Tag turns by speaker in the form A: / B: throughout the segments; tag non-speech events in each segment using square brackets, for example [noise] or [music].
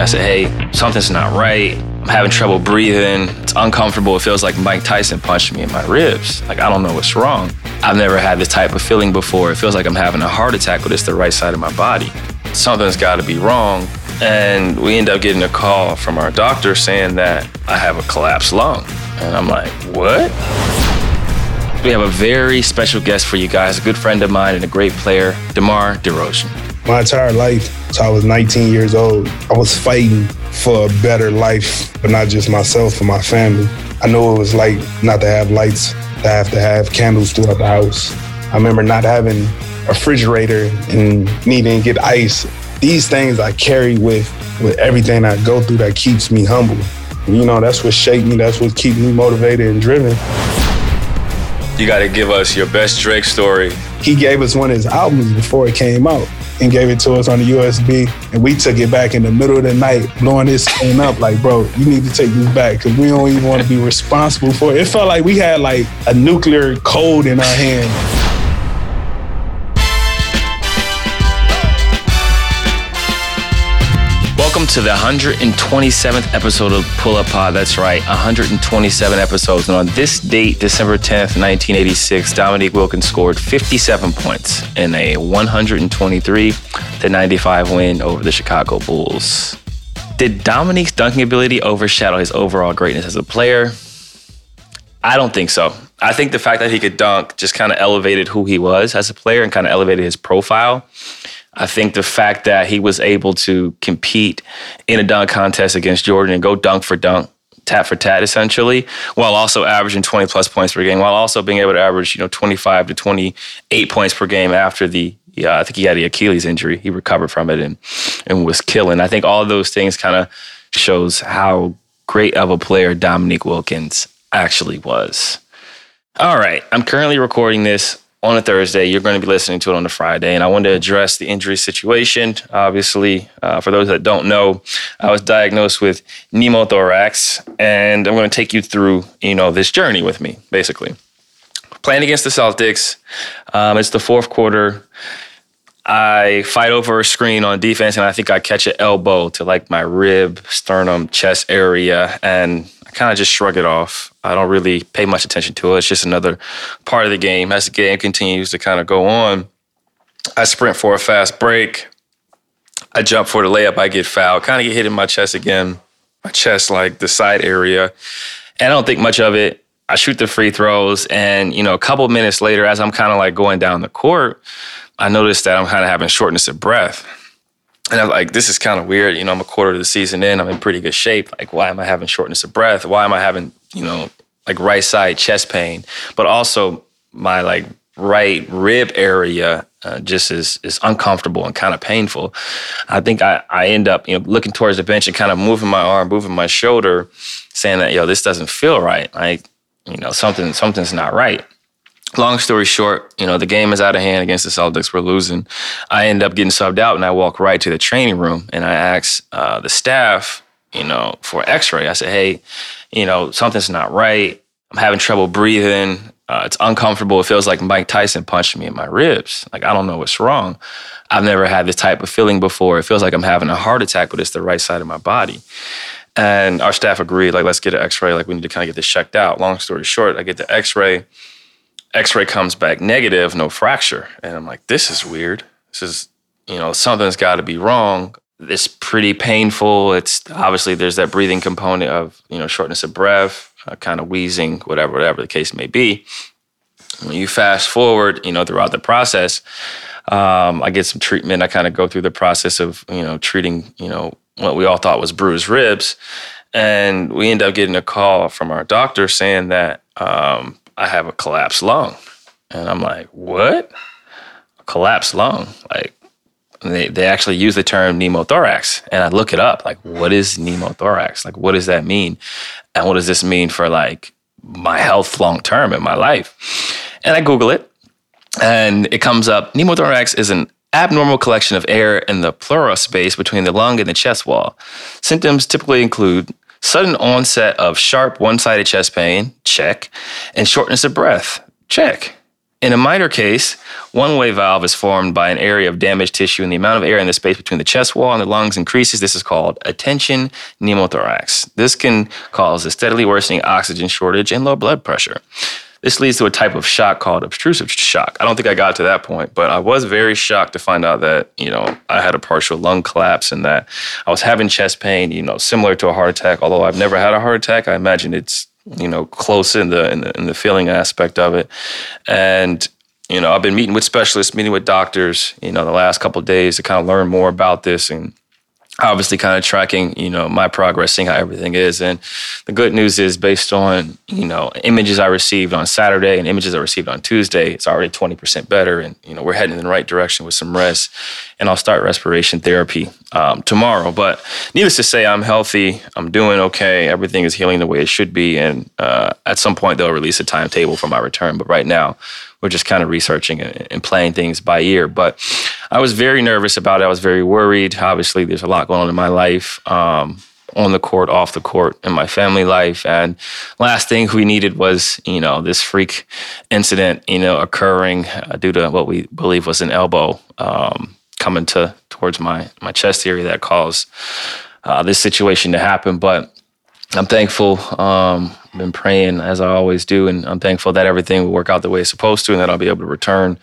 A: I said, hey, something's not right. I'm having trouble breathing. It's uncomfortable. It feels like Mike Tyson punched me in my ribs. Like, I don't know what's wrong. I've never had this type of feeling before. It feels like I'm having a heart attack, but it's the right side of my body. Something's got to be wrong. And we end up getting a call from our doctor saying that I have a collapsed lung. And I'm like, what? We have a very special guest for you guys, a good friend of mine and a great player, DeMar DeRozan.
B: My entire life, so I was 19 years old, I was fighting for a better life, but not just myself and my family. I know it was like not to have lights, to have to have candles throughout the house. I remember not having a refrigerator and needing to get ice these things I carry with with everything I go through that keeps me humble. You know, that's what shaped me. That's what keeps me motivated and driven.
A: You got to give us your best Drake story.
B: He gave us one of his albums before it came out and gave it to us on the USB. And we took it back in the middle of the night, blowing this thing up like, bro, you need to take this back because we don't even want to be responsible for it. It felt like we had like a nuclear code in our hand.
A: Welcome to the 127th episode of Pull Up Pod. That's right, 127 episodes. And on this date, December 10th, 1986, Dominique Wilkins scored 57 points in a 123 to 95 win over the Chicago Bulls. Did Dominique's dunking ability overshadow his overall greatness as a player? I don't think so. I think the fact that he could dunk just kind of elevated who he was as a player and kind of elevated his profile. I think the fact that he was able to compete in a dunk contest against Jordan and go dunk for dunk, tat for tat, essentially, while also averaging 20 plus points per game, while also being able to average, you know, 25 to 28 points per game after the yeah, I think he had the Achilles injury. He recovered from it and and was killing. I think all those things kind of shows how great of a player Dominique Wilkins actually was. All right, I'm currently recording this on a Thursday. You're going to be listening to it on a Friday. And I wanted to address the injury situation. Obviously, uh, for those that don't know, I was diagnosed with pneumothorax, and I'm going to take you through, you know, this journey with me, basically. Playing against the Celtics, um, it's the fourth quarter. I fight over a screen on defense, and I think I catch an elbow to like my rib, sternum, chest area, and kind of just shrug it off. I don't really pay much attention to it. It's just another part of the game. As the game continues to kind of go on, I sprint for a fast break. I jump for the layup. I get fouled. Kind of get hit in my chest again, my chest, like the side area. And I don't think much of it. I shoot the free throws. And, you know, a couple minutes later, as I'm kind of like going down the court, I notice that I'm kind of having shortness of breath and I'm like, this is kind of weird. You know, I'm a quarter of the season in. I'm in pretty good shape. Like, why am I having shortness of breath? Why am I having, you know, like right side chest pain? But also my like right rib area uh, just is is uncomfortable and kind of painful. I think I I end up you know looking towards the bench and kind of moving my arm, moving my shoulder, saying that yo this doesn't feel right. Like you know something something's not right long story short, you know, the game is out of hand against the Celtics. We're losing. I end up getting subbed out and I walk right to the training room and I ask uh, the staff, you know, for x ray. I said, hey, you know, something's not right. I'm having trouble breathing. Uh, it's uncomfortable. It feels like Mike Tyson punched me in my ribs. Like, I don't know what's wrong. I've never had this type of feeling before. It feels like I'm having a heart attack, but it's the right side of my body. And our staff agreed, like, let's get an x ray. Like, we need to kind of get this checked out. Long story short, I get the x ray x-ray comes back negative no fracture. And i'm like this is weird. This is you know something's got to be wrong. It's pretty painful. It's obviously there's that breathing component of you know shortness of breath uh, kind of wheezing whatever whatever the case may be. When you fast forward you know throughout the process um, i get some treatment. I kind of go through the process of you know treating you know what we all thought was bruised ribs. And we end up getting a call from our doctor saying that um, I have a collapsed lung. And I'm like, what? A collapsed lung? Like, they, they actually use the term pneumothorax. And I look it up, like, what is pneumothorax? Like, what does that mean? And what does this mean for like my health long term in my life? And I Google it and it comes up pneumothorax is an abnormal collection of air in the pleural space between the lung and the chest wall. Symptoms typically include Sudden onset of sharp one sided chest pain, check. And shortness of breath, check. In a minor case, one way valve is formed by an area of damaged tissue, and the amount of air in the space between the chest wall and the lungs increases. This is called a tension pneumothorax. This can cause a steadily worsening oxygen shortage and low blood pressure. This leads to a type of shock called obstructive shock. I don't think I got to that point, but I was very shocked to find out that, you know, I had a partial lung collapse and that I was having chest pain, you know, similar to a heart attack. Although I've never had a heart attack, I imagine it's, you know, close in the in the, in the feeling aspect of it. And you know, I've been meeting with specialists, meeting with doctors, you know, the last couple days to kind of learn more about this and obviously kind of tracking you know my progress seeing how everything is. And the good news is based on you know images i received on saturday and images i received on tuesday it's already 20% better. And you know we're heading in the right direction with some rest. And i'll start respiration therapy um, tomorrow. But needless to say i'm healthy. I'm doing okay. Everything is healing the way it should be. And uh, at some point they'll release a timetable for my return. But right now we're just kind of researching and playing things by ear. But I was very nervous about it. I was very worried. Obviously, there's a lot going on in my life. Um, on the court, off the court, in my family life. And last thing we needed was, you know, this freak incident, you know, occurring uh, due to what we believe was an elbow um, coming to towards my my chest area that caused uh, this situation to happen. But I'm thankful. Um, I've been praying as I always do, and I'm thankful that everything will work out the way it's supposed to, and that I'll be able to return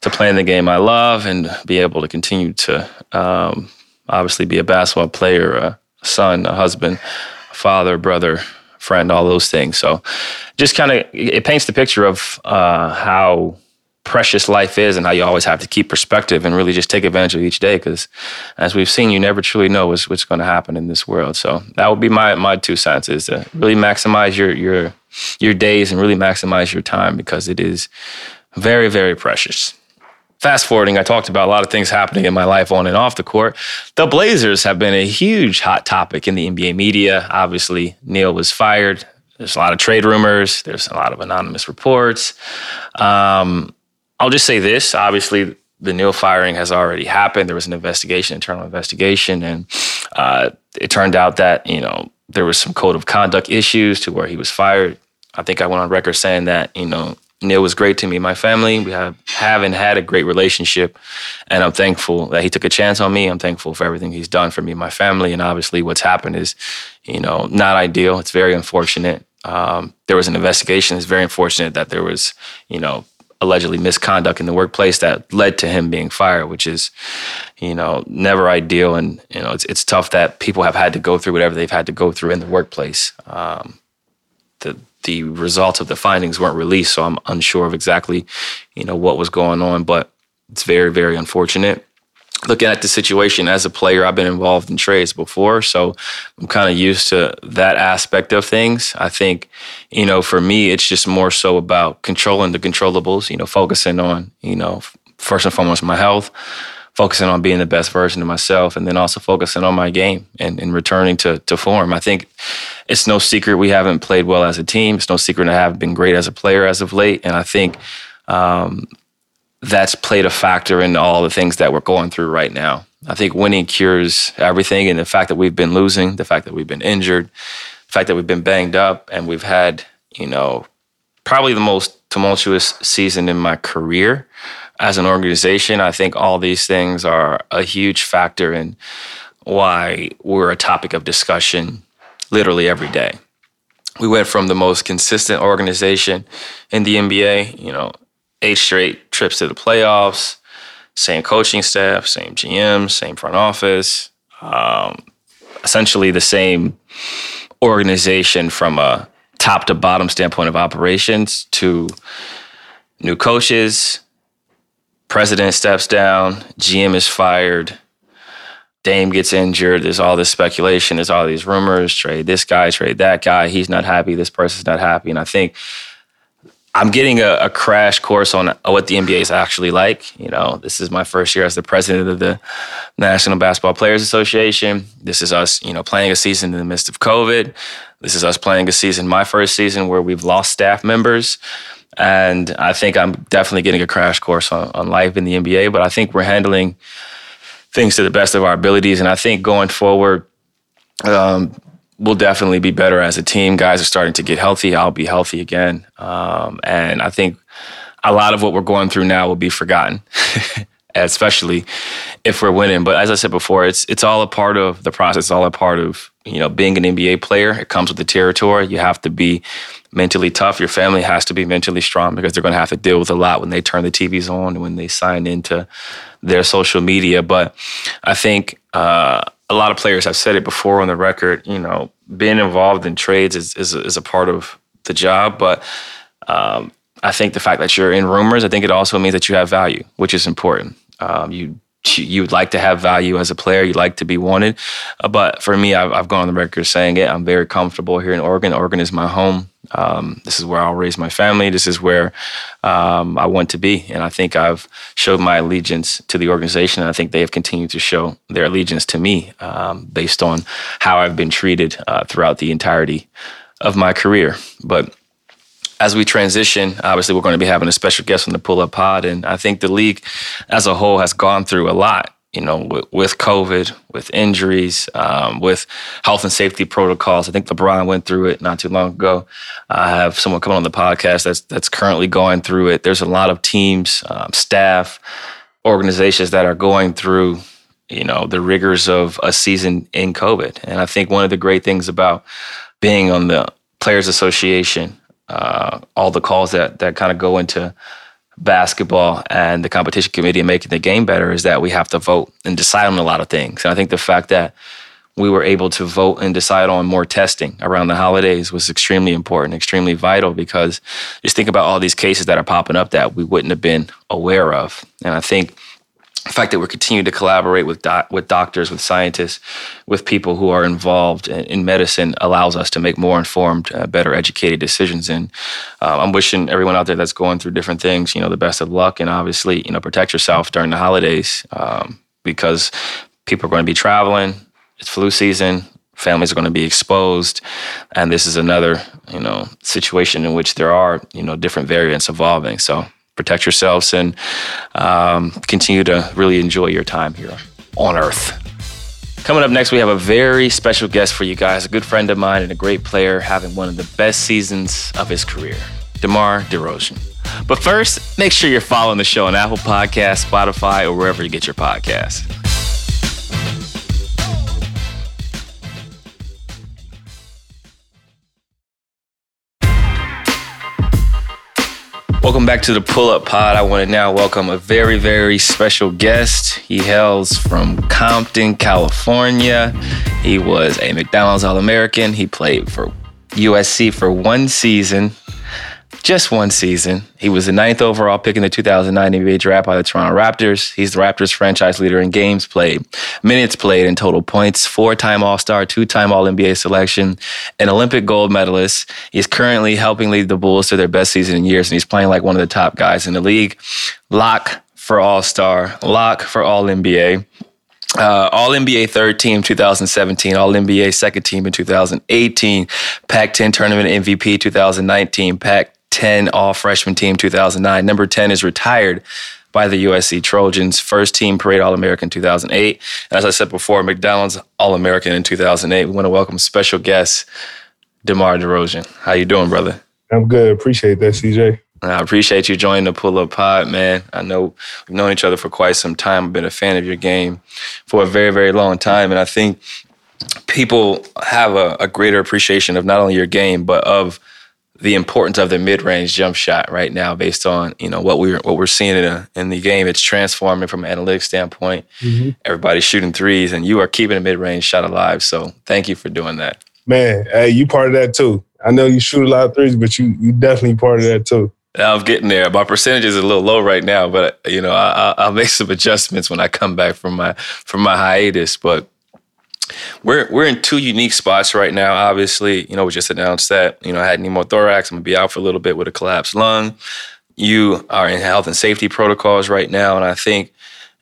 A: to playing the game I love and be able to continue to um, obviously be a basketball player, a son, a husband, a father, brother, friend, all those things. So, just kind of it paints the picture of uh, how precious life is and how you always have to keep perspective and really just take advantage of each day because as we've seen you never truly know what's, what's going to happen in this world. So that would be my my two cents is to really maximize your your your days and really maximize your time because it is very very precious. Fast forwarding i talked about a lot of things happening in my life on and off the court. The blazers have been a huge hot topic in the nba media. Obviously neil was fired. There's a lot of trade rumors. There's a lot of anonymous reports. Um, I'll just say this. Obviously, the Neil firing has already happened. There was an investigation, internal investigation, and uh, it turned out that you know there was some code of conduct issues to where he was fired. I think I went on record saying that you know Neil was great to me, my family. We have have and had a great relationship, and I'm thankful that he took a chance on me. I'm thankful for everything he's done for me and my family. And obviously, what's happened is, you know, not ideal. It's very unfortunate. Um, there was an investigation. It's very unfortunate that there was, you know, allegedly misconduct in the workplace that led to him being fired, which is, you know, never ideal. And, you know, it's, it's tough that people have had to go through whatever they've had to go through in the workplace. Um, the, the results of the findings weren't released, so I'm unsure of exactly, you know, what was going on, but it's very, very unfortunate looking at the situation as a player, I've been involved in trades before, so I'm kind of used to that aspect of things. I think, you know, for me, it's just more so about controlling the controllables, you know, focusing on, you know, first and foremost, my health, focusing on being the best version of myself, and then also focusing on my game and, and returning to, to form. I think it's no secret we haven't played well as a team. It's no secret I haven't been great as a player as of late. And I think, um, that's played a factor in all the things that we're going through right now. I think winning cures everything. And the fact that we've been losing, the fact that we've been injured, the fact that we've been banged up, and we've had, you know, probably the most tumultuous season in my career as an organization. I think all these things are a huge factor in why we're a topic of discussion literally every day. We went from the most consistent organization in the NBA, you know, eight straight trips to the playoffs, same coaching staff, same GM, same front office, um, essentially the same organization from a top to bottom standpoint of operations to new coaches, president steps down, GM is fired, Dame gets injured. There's all this speculation. There's all these rumors. Trade this guy, trade that guy. He's not happy. This person's not happy. And I think I'm getting a, a, crash course on what the NBA is actually like. You know, this is my first year as the president of the National Basketball Players Association. This is us, you know, playing a season in the midst of COVID. This is us playing a season, my first season, where we've lost staff members. And I think I'm definitely getting a crash course on, on life in the NBA. But I think we're handling things to the best of our abilities. And I think going forward, um, we'll definitely be better as a team. Guys are starting to get healthy. I'll be healthy again. Um, and I think a lot of what we're going through now will be forgotten. [laughs] especially if we're winning. But as I said before, it's it's all a part of the process, it's all a part of, you know, being an NBA player. It comes with the territory. You have to be mentally tough. Your family has to be mentally strong because they're going to have to deal with a lot when they turn the TVs on and when they sign into their social media. But I think uh, a lot of players have said it before on the record. You know, being involved in trades is is, is a part of the job, but um, I think the fact that you're in rumors, I think it also means that you have value, which is important. Um, you you would like to have value as a player. You like to be wanted. Uh, but for me, I've, I've, gone on the record saying it. I'm very comfortable here in Oregon. Oregon is my home. Um, this is where I'll raise my family. This is where um, I want to be. And I think I've showed my allegiance to the organization. And I think they have continued to show their allegiance to me um, based on how I've been treated uh, throughout the entirety of my career. But as we transition, obviously we're going to be having a special guest on the Pull Up Pod, and I think the league as a whole has gone through a lot. You know, with, with COVID, with injuries, um, with health and safety protocols. I think LeBron went through it not too long ago. I have someone coming on the podcast that's that's currently going through it. There's a lot of teams, um, staff, organizations that are going through you know the rigors of a season in COVID. And I think one of the great things about being on the Players Association uh, all the calls that that kind of go into basketball and the competition committee and making the game better is that we have to vote and decide on a lot of things. And I think the fact that we were able to vote and decide on more testing around the holidays was extremely important, extremely vital because just think about all these cases that are popping up that we wouldn't have been aware of. And I think the fact that we're continuing to collaborate with with doctors, with scientists, with people who are involved in, in medicine allows us to make more informed, uh, better educated decisions. And uh, I'm wishing everyone out there that's going through different things, you know, the best of luck, and obviously, you know, protect yourself during the holidays um, because people are going to be traveling. It's flu season. Families are going to be exposed, and this is another, you know, situation in which there are, you know, different variants evolving. So protect yourselves, and um, continue to really enjoy your time here on Earth. Coming up next, we have a very special guest for you guys, a good friend of mine and a great player having one of the best seasons of his career, DeMar DeRozan. But first, make sure you're following the show on Apple Podcasts, Spotify, or wherever you get your podcasts. Welcome back to the Pull Up Pod. I want to now welcome a very, very special guest. He hails from Compton, California. He was a McDonald's All American. He played for USC for one season just one season. He was the ninth overall pick in the 2009 NBA draft by the Toronto Raptors. He's the Raptors franchise leader in games played, minutes played, and total points. Four time All Star, two time All NBA selection, an Olympic gold medalist. He's currently helping lead the Bulls to their best season in years, and he's playing like one of the top guys in the league. Lock for All Star, lock for All NBA. Uh, All NBA third team 2017, All NBA second team in 2018, Pac 10 tournament MVP 2019, Pac 10 All Freshman Team 2009. Number 10 is retired by the USC Trojans, first team parade All American 2008. And as I said before, McDonald's All American in 2008. We want to welcome special guest DeMar DeRozan. How you doing, brother?
B: I'm good. Appreciate that, CJ.
A: I appreciate you joining the Pull Up Pod, man. I know we've known each other for quite some time. I've been a fan of your game for a very, very long time. And I think people have a, a greater appreciation of not only your game, but of the importance of the mid-range jump shot right now, based on you know what we're what we're seeing in, a, in the game. It's transforming from an analytics standpoint. Mm-hmm. Everybody's shooting threes, and you are keeping a mid-range shot alive. So thank you for doing that.
B: Man, hey, you part of that too. I know you shoot a lot of threes, but you you definitely part of that too.
A: I'm getting there. My percentage is a little low right now, but you know I, will make some adjustments when I come back from my from my hiatus. But we're we're in two unique spots right now. Obviously, you know, we just announced that you know I had pneumothorax. I'm gonna be out for a little bit with a collapsed lung. You are in health and safety protocols right now, and I think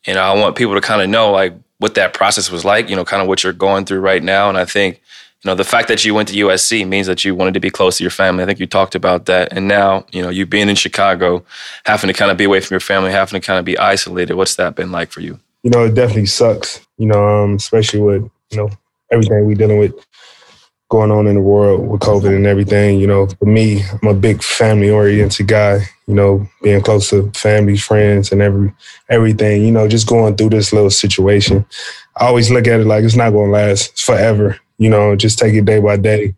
A: you know I want people to kind of know like what that process was like. You know, kind of what you're going through right now, and I think you know the fact that you went to USC means that you wanted to be close to your family. I think you talked about that, and now you know you being in Chicago, having to kind of be away from your family, having to kind of be isolated. What's that been like for you?
B: You know, it definitely sucks. You know, um, especially with you know, everything we dealing with going on in the world with COVID and everything. You know, for me, I'm a big family oriented guy. You know, being close to family, friends, and every everything. You know, just going through this little situation. I always look at it like it's not going to last forever. You know, just take it day by day.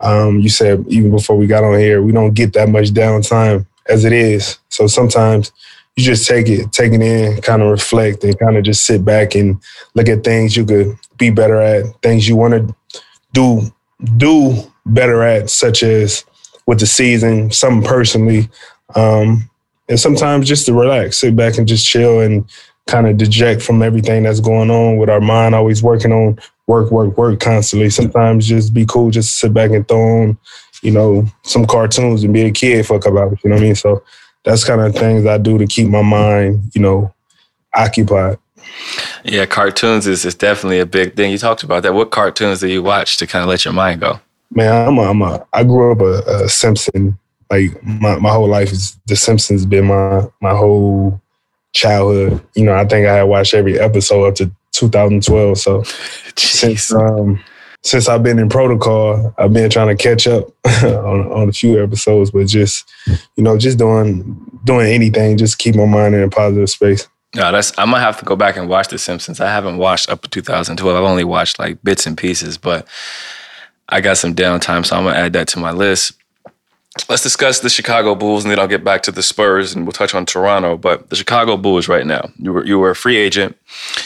B: Um, you said even before we got on here, we don't get that much downtime as it is. So sometimes you just take it, take it in, kind of reflect, and kind of just sit back and look at things you could be better at, things you want to do do better at, such as with the season, something personally, um, and sometimes just to relax, sit back and just chill and kind of deject from everything that's going on with our mind always working on work, work, work constantly. Sometimes just be cool, just sit back and throw on, you know, some cartoons and be a kid for a couple hours. You know what I mean? So that's kind of things I do to keep my mind, you know, occupied.
A: Yeah, cartoons is, is definitely a big thing. You talked about that. What cartoons do you watch to kind of let your mind go?
B: Man, I'm a, I'm a I grew up a, a Simpson. Like my, my whole life is The Simpsons been my my whole childhood. You know, I think I had watched every episode up to 2012. So [laughs] since um, since I've been in protocol, I've been trying to catch up [laughs] on, on a few episodes, but just you know, just doing doing anything, just keep my mind in a positive space.
A: No, that's I'm gonna have to go back and watch The Simpsons. I haven't watched up to 2012. I've only watched like bits and pieces, but I got some downtime, so I'm gonna add that to my list. Let's discuss the Chicago Bulls, and then I'll get back to the Spurs, and we'll touch on Toronto. But the Chicago Bulls right now, you were you were a free agent.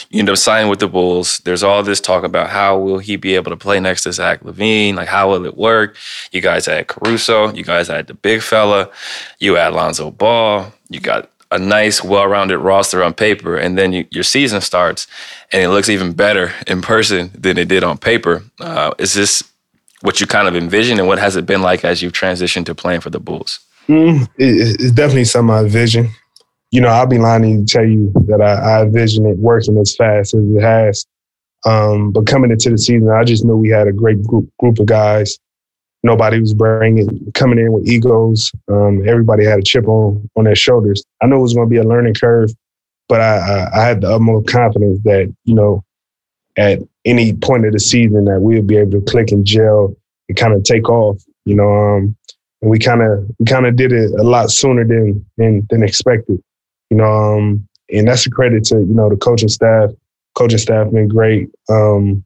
A: You end up signing with the Bulls. There's all this talk about how will he be able to play next to Zach LaVine? Like how will it work? You guys had Caruso. You guys had the big fella. You had Lonzo Ball. You got a nice, well-rounded roster on paper, and then you, your season starts, and it looks even better [laughs] in person than it did on paper. Uh, is this what you kind of envisioned, and what has it been like as you've transitioned to playing for the Bulls?
B: Mm, it, it's definitely something I envision. You know, I'll be lying to tell you that I, I envision it working as fast as it has. Um, but coming into the season, I just knew we had a great group group of guys nobody was bringing coming in with egos. Um, everybody had a chip on on their shoulders. I knew it was going to be a learning curve, but I, I, I had the utmost confidence that you know at any point of the season that we'll be able to click and gel and kind of take off. You know, um, and we kind of we kind of did it a lot sooner than than, than expected. You know, um, and that's a credit to you know the coaching staff. Coaching staff been great. Um,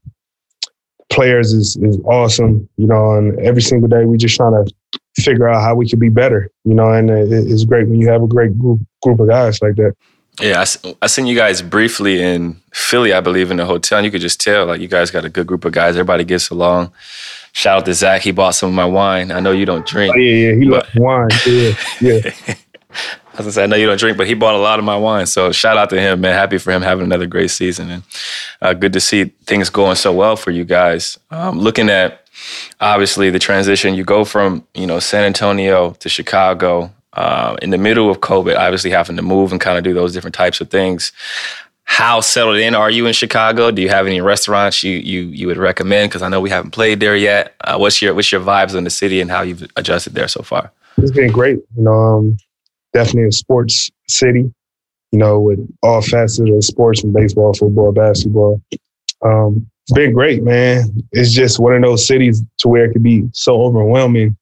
B: players is is awesome. You know, and every single day we just trying to figure out how we could be better. You know, and it's great when you have a great group group of guys like that.
A: Yeah, I, I seen you guys briefly in Philly, I believe, in the hotel, and you could just tell like you guys got a good group of guys. Everybody gets along. Shout out to Zach. He bought some of my wine. I know you don't drink.
B: Oh, yeah, yeah, he loves wine. Yeah, yeah. [laughs]
A: I was gonna say, I know you don't drink, but he bought a lot of my wine. So shout out to him, man. Happy for him having another great season, and uh, good to see things going so well for you guys. Um, looking at obviously the transition, you go from you know San Antonio to Chicago uh, in the middle of COVID, obviously having to move and kind of do those different types of things. How settled in are you in Chicago? Do you have any restaurants you you you would recommend? Because I know we haven't played there yet. Uh, what's your what's your vibes in the city and how you've adjusted there so far?
B: It's been great. You know, um, definitely a sports city, you know, with all facets of sports from baseball, football, basketball. Um, it's been great, man. It's just one of those cities to where it could be so overwhelming,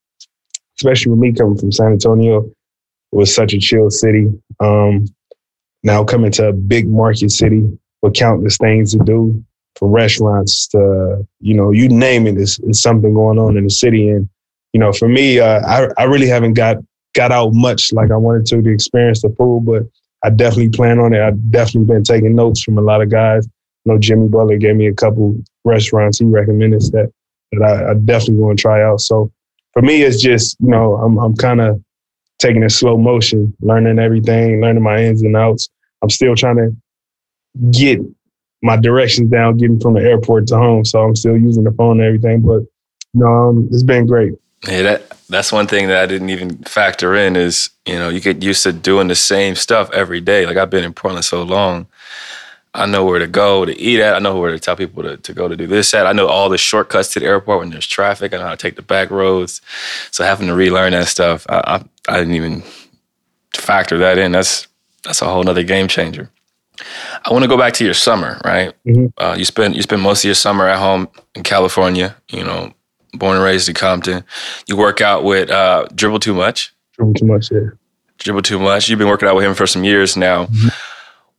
B: especially with me coming from San Antonio. It was such a chill city. Um, now coming to a big market city with countless things to do, from restaurants to you know you name it, it's, it's something going on in the city. And you know, for me, uh, I I really haven't got got out much like I wanted to to experience the food, but I definitely plan on it. I've definitely been taking notes from a lot of guys. You know, Jimmy Butler gave me a couple restaurants he recommended that that I, I definitely want to try out. So for me, it's just you know I'm I'm kind of taking it slow motion, learning everything, learning my ins and outs. I'm still trying to get my directions down, getting from the airport to home. So I'm still using the phone and everything, but know, um, it's been great.
A: Yeah, that that's one thing that I didn't even factor in is, you know, you get used to doing the same stuff every day. Like I've been in Portland so long. I know where to go to eat at. I know where to tell people to, to go to do this at. I know all the shortcuts to the airport when there's traffic. I know how to take the back roads. So having to relearn that stuff, I, I, I didn't even factor that in. That's that's a whole nother game changer. I want to go back to your summer, right? Mm-hmm. Uh, you spent you spent most of your summer at home in California. You know, born and raised in Compton. You work out with uh, Dribble Too Much.
B: Dribble Too Much, yeah.
A: Dribble Too Much. You've been working out with him for some years now. Mm-hmm.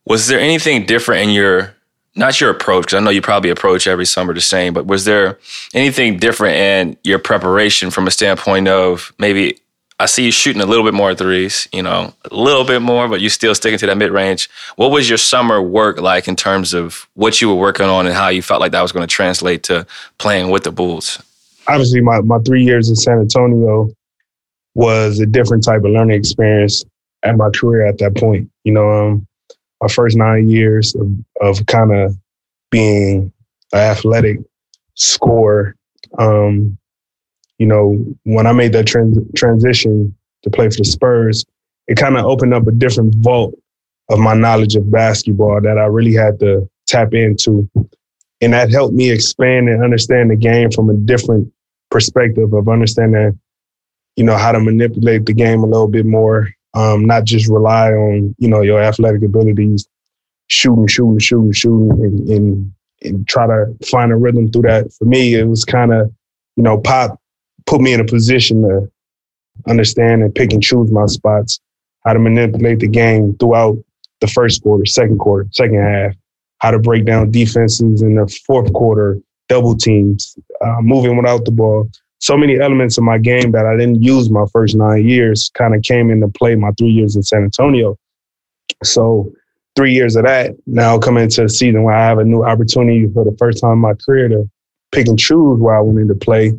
A: Was there anything different in your, not your approach, because I know you probably approach every summer the same, but was there anything different in your preparation from a standpoint of maybe I see you shooting a little bit more threes, you know, a little bit more, but you still sticking to that mid range. What was your summer work like in terms of what you were working on and how you felt like that was going to translate to playing with the Bulls?
B: Obviously, my, my three years in San Antonio was a different type of learning experience at my career at that point. You know, um, my first nine years of, of kind of being an athletic scorer, um, you know, when I made that trans- transition to play for the Spurs, it kind of opened up a different vault of my knowledge of basketball that I really had to tap into. And that helped me expand and understand the game from a different perspective of understanding, you know, how to manipulate the game a little bit more, um, not just rely on, you know, your athletic abilities, shooting, shooting, shooting, shooting, and, and, and try to find a rhythm through that. For me, it was kind of, you know, Pop put me in a position to understand and pick and choose my spots, how to manipulate the game throughout the first quarter, second quarter, second half, how to break down defenses in the fourth quarter, double teams, uh, moving without the ball. So many elements of my game that I didn't use my first nine years kind of came into play my three years in San Antonio. So three years of that now coming into a season where I have a new opportunity for the first time in my career to pick and choose where I went into play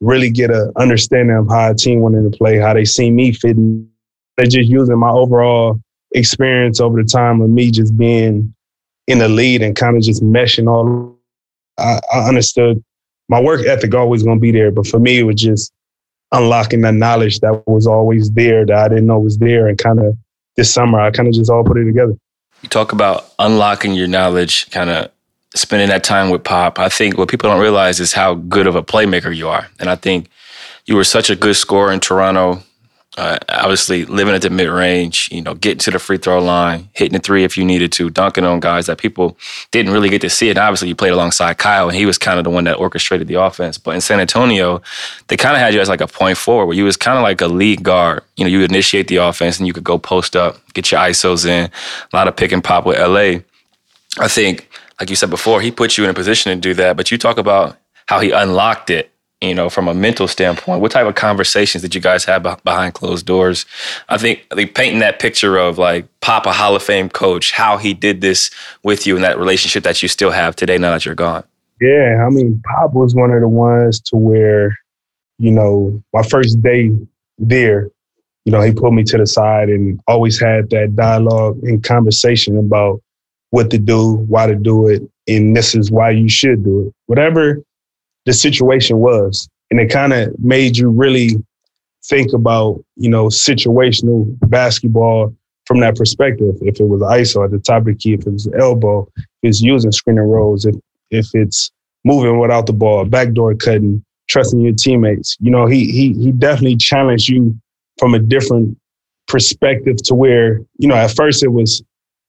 B: really get an understanding of how a team wanted to play, how they see me fitting. They're just using my overall experience over the time of me just being in the lead and kind of just meshing all. I, I understood my work ethic always going to be there, but for me, it was just unlocking that knowledge that was always there that I didn't know was there. And kind of this summer, I kind of just all put it together.
A: You talk about unlocking your knowledge, kind of spending that time with Pop, I think what people don't realize is how good of a playmaker you are. And I think you were such a good scorer in Toronto. Uh, obviously, living at the mid range, you know, getting to the free throw line, hitting the three if you needed to, dunking on guys that people didn't really get to see. And obviously, you played alongside Kyle, and he was kind of the one that orchestrated the offense. But in San Antonio, they kind of had you as like a point forward, where you was kind of like a lead guard. You know, you initiate the offense, and you could go post up, get your isos in. A lot of pick and pop with LA. I think like you said before, he put you in a position to do that. But you talk about how he unlocked it, you know, from a mental standpoint. What type of conversations did you guys have behind closed doors? I think, I painting that picture of like Papa Hall of Fame coach, how he did this with you in that relationship that you still have today now that you're gone.
B: Yeah, I mean, Pop was one of the ones to where, you know, my first day there, you know, he pulled me to the side and always had that dialogue and conversation about what to do, why to do it, and this is why you should do it. Whatever the situation was. And it kind of made you really think about, you know, situational basketball from that perspective. If it was ISO at the top of the key, if it was elbow, if it's using screen and rolls, if if it's moving without the ball, backdoor cutting, trusting your teammates. You know, he he he definitely challenged you from a different perspective to where, you know, at first it was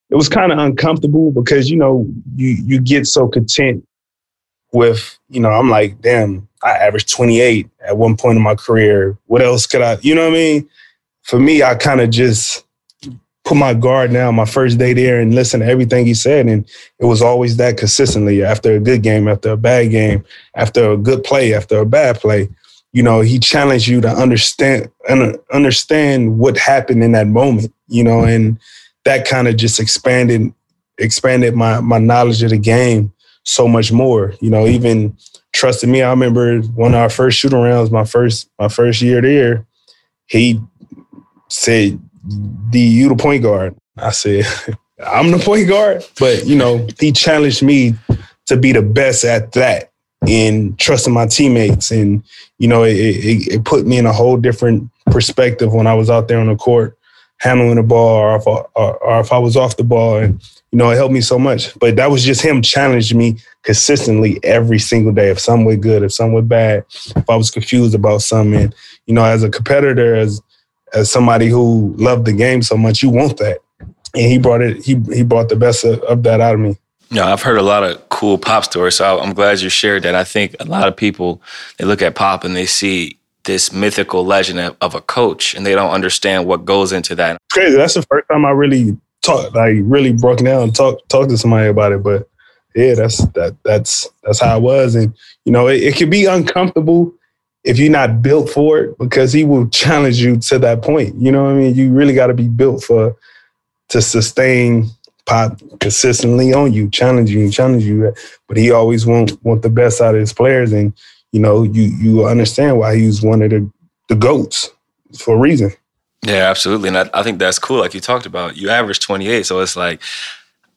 B: it was kind of uncomfortable because you know you you get so content with you know I'm like damn I averaged 28 at one point in my career. What else could I you know what I mean? For me I kind of just put my guard down my first day there and listen to everything he said. And it was always that consistently after a good game after a bad game after a good play after a bad play. You know he challenged you to understand and understand what happened in that moment you know and that kind of just expanded expanded my my knowledge of the game so much more. You know, even trusted me. I remember one of our first shooting rounds, my first my first year there, he said, "D, you the point guard." I said, [laughs] "I'm the point guard," but you know, he challenged me to be the best at that and trusting my teammates, and you know, it, it, it put me in a whole different perspective when I was out there on the court handling the ball or if, I, or, or if I was off the ball. And, you know, it helped me so much. But that was just him challenging me consistently every single day. If some went good, if some went bad, if I was confused about something. And, you know, as a competitor, as as somebody who loved the game so much, you want that. And he brought it, he he brought the best of, of that out of me.
A: No, I've heard a lot of cool pop stories, so I'm glad you shared that. I think a lot of people they look at pop and they see this mythical legend of, of a coach, and they don't understand what goes into that.
B: It's crazy. That's the first time I really talked, like really broke down and talked talked to somebody about it. But yeah, that's that that's that's how it was, and you know, it, it can be uncomfortable if you're not built for it because he will challenge you to that point. You know what I mean? You really got to be built for to sustain pop consistently on you, challenge you, challenge you. But he always want want the best out of his players, and you know you you understand why he's one of the the goats for a reason.
A: Yeah, absolutely, and I, I think that's cool. Like you talked about, you average 28, so it's like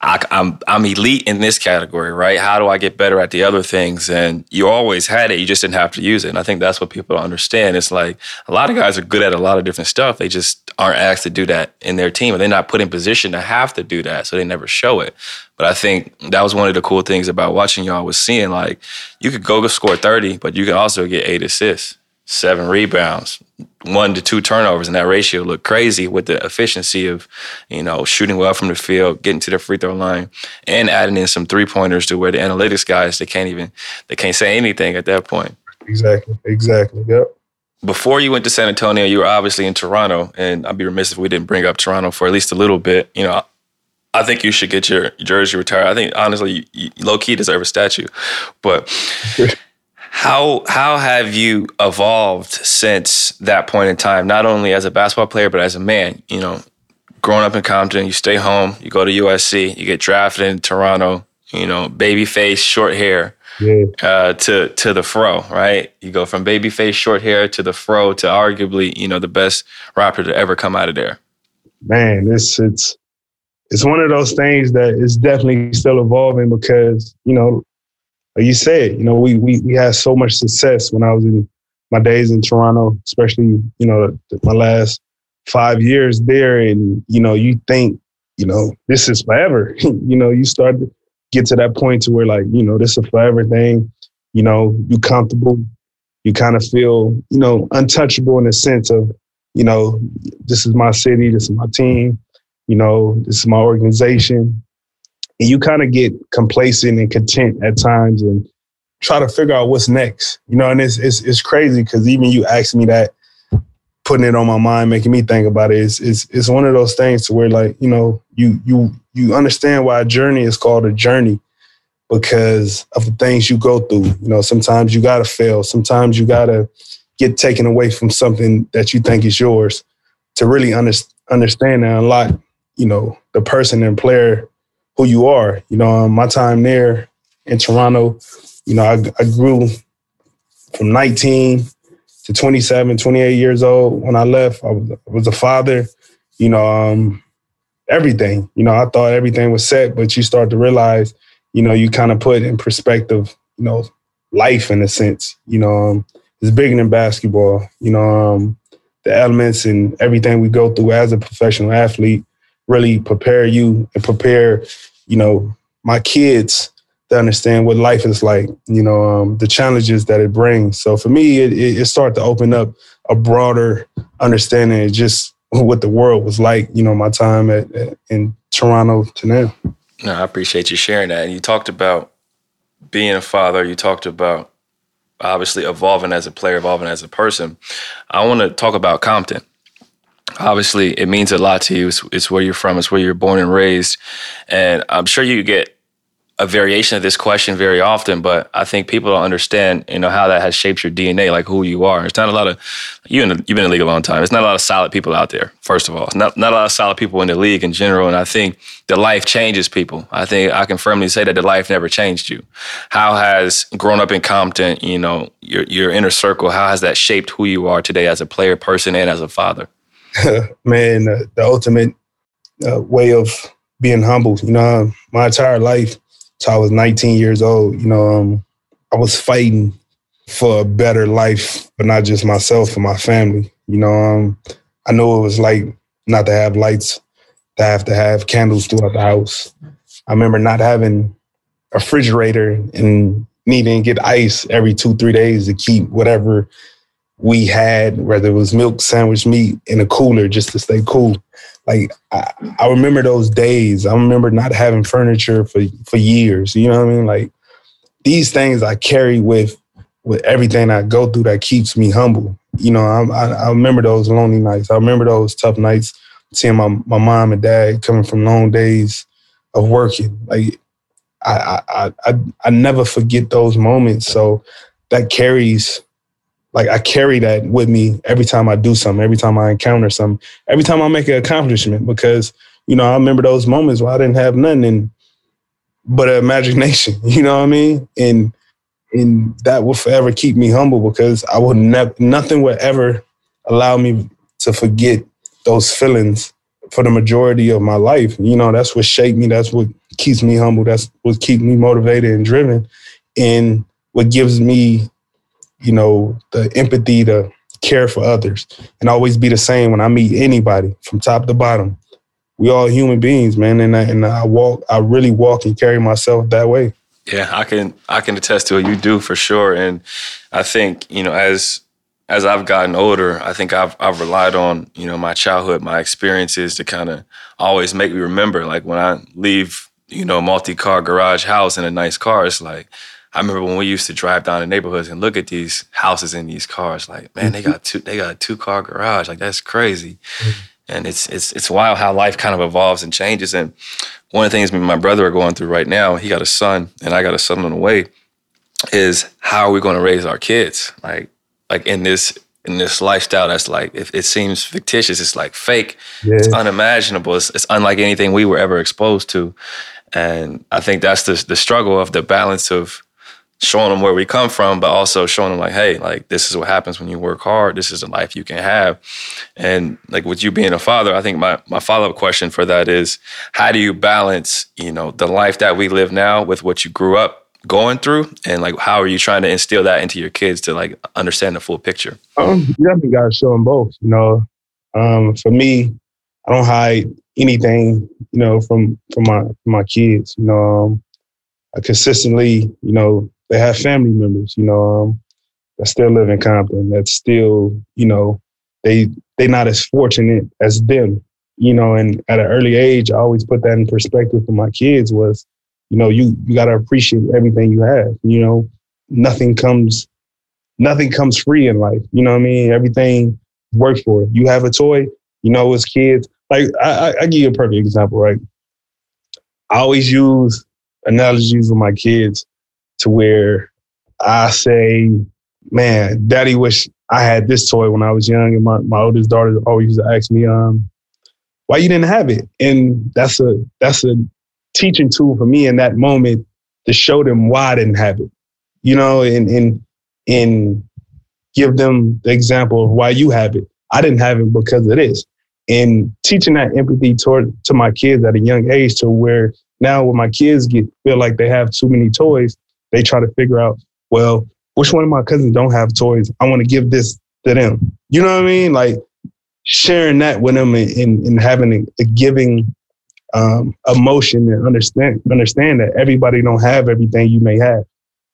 A: I, am I'm, I'm elite in this category, right? How do I get better at the other things? And you always had it, you just didn't have to use it. And I think that's what people don't understand. It's like a lot of guys are good at a lot of different stuff. They just aren't asked to do that in their team, and they're not put in position to have to do that, so they never show it. But I think that was one of the cool things about watching y'all was seeing like you could go score 30, but you can also get eight assists seven rebounds, one to two turnovers, and that ratio looked crazy with the efficiency of, you know, shooting well from the field, getting to the free throw line, and adding in some three pointers to where the analytics guys they can't even they can't say anything at that point.
B: Exactly. Exactly. Yep.
A: Before you went to San Antonio, you were obviously in Toronto, and I'd be remiss if we didn't bring up Toronto for at least a little bit. You know, I think you should get your jersey retired. I think honestly, you, you low key deserve a statue, but. [laughs] How how have you evolved since that point in time? Not only as a basketball player, but as a man. You know, growing up in Compton, you stay home, you go to USC, you get drafted in Toronto. You know, baby face, short hair. Yeah. Uh, to to the fro, right? You go from baby face, short hair to the fro to arguably, you know, the best rapper to ever come out of there.
B: Man, it's it's it's one of those things that is definitely still evolving because you know like you said, you know, we, we, we had so much success when I was in my days in Toronto, especially, you know, my last five years there. And, you know, you think, you know, this is forever. [laughs] you know, you start to get to that point to where like, you know, this is a forever thing. You know, you comfortable. You kind of feel, you know, untouchable in the sense of, you know, this is my city, this is my team, you know, this is my organization and you kind of get complacent and content at times and try to figure out what's next. You know, and it's it's, it's crazy because even you asked me that, putting it on my mind, making me think about it. It's, it's it's one of those things to where like you know you you you understand why a journey is called a journey because of the things you go through. You know, sometimes you gotta fail. Sometimes you gotta get taken away from something that you think is yours to really under, understand and unlock. You know, the person and player who you are. You know, um, my time there in Toronto, you know, I, I grew from 19 to 27, 28 years old. When I left, I was, I was a father, you know, um, everything. You know, I thought everything was set, but you start to realize, you know, you kind of put in perspective, you know, life in a sense. You know, um, it's bigger than basketball. You know, um, the elements and everything we go through as a professional athlete really prepare you and prepare, you know, my kids to understand what life is like, you know, um, the challenges that it brings. So for me, it, it, it started to open up a broader understanding of just [laughs] what the world was like, you know, my time at, at, in Toronto to now.
A: No, I appreciate you sharing that. And you talked about being a father, you talked about obviously evolving as a player, evolving as a person. I want to talk about Compton obviously it means a lot to you. It's, it's, where you're from. It's where you're born and raised. And I'm sure you get a variation of this question very often, but I think people don't understand, you know, how that has shaped your DNA, like who you are. It's not a lot of you. you've been in the league a long time. It's not a lot of solid people out there. First of all, it's not not a lot of solid people in the league in general. And I think the life changes people. I think I can firmly say that the life never changed you. How has growing up in Compton, you know, your your inner circle, how has that shaped who you are today as a player, person, and as a father? [laughs]
B: man, uh, the ultimate uh, way of being humble. You know, my entire life, till I was 19 years old, you know, um, I was fighting for a better life, but not just myself and my family. You know, um, I know it was like not to have lights, to have to have candles throughout the house. I remember not having a refrigerator and needing to get ice every two, three days to keep whatever we had, whether it was milk, sandwich, meat in a cooler just to stay cool. Like I, I remember those days. I remember not having furniture for for years. You know what I mean? Like these things I carry with with everything I go through that keeps me humble. You know, I, I, I remember those lonely nights. I remember those tough nights seeing my, my mom and dad coming from long days of working. Like I, I I I never forget those moments. So that carries like I carry that with me every time I do something, every time I encounter something, every time I make an accomplishment because, you know, I remember those moments where I didn't have nothing and but imagination, [laughs] you know what I mean? And and that will forever keep me humble because I will never nothing will ever allow me to forget those feelings for the majority of my life. You know, that's what shaped me. That's what keeps me humble. That's what keeps me motivated and driven. And what gives me, you know, the empathy to care for others and always be the same when I meet anybody from top to bottom. We all human beings, man, and I, and I walk. I really walk and carry myself that way.
A: Yeah, I can I can attest to it. You do for sure, and I think you know as as I've gotten older, I think I've I've relied on you know my childhood, my experiences to kind of always make me remember. Like when I leave, you know, a multi-car garage house in a nice car, it's like I remember when we used to drive down the neighborhoods and look at these houses and these cars. Like, man, they got two they got a two-car garage. Like that's crazy. Mm-hmm. And it's it's it's wild how life kind of evolves and changes. And one of the things me and my brother are going through right now, he got a son and I got a son on the way, is how are we going to raise our kids? Like like in this in this lifestyle that's like if it seems fictitious it's like fake yeah. it's unimaginable it's, it's, unlike anything we were ever exposed to and i think that's the, the struggle of the balance of showing them where we come from but also showing them like hey like this is what happens when you work hard. This is the life you can have. And like with you being a father i think my, my follow-up question for that is how do you balance you know the life that we live now with what you grew up going through? And like how are you trying to instill that into your kids to like understand the full picture?
B: Um you definitely got to show them both you know? Um for me i don't hide anything you know from from my from my kids you know? Um, I consistently you know they have family members you know um, that still live in compton that still you know they they not as fortunate as them you know and at an early age i always put that in perspective for my kids was you know, you you got to appreciate everything you have. You know, nothing comes nothing comes free in life. You know what I mean? Everything work for it. You have a toy, you know, as kids, like I, I, give you a perfect example, right? I always use analogies with my kids to where I say, man, daddy wish I had this toy when I was young. And my, my oldest daughter always used to ask me, um, why you didn't have it? And that's a that's a teaching tool for me in that moment to show them why I didn't have it, you know, and and and give them the example of why you have it. I didn't have it because of this. And teaching that empathy toward to my kids at a young age to where now when my kids get feel like they have too many toys, they try to figure out, well, which one of my cousins don't have toys? I want to give this to them. You know what I mean? Like sharing that with them and, and, and having a, a giving um, emotion and understand understand that everybody don't have everything you may have.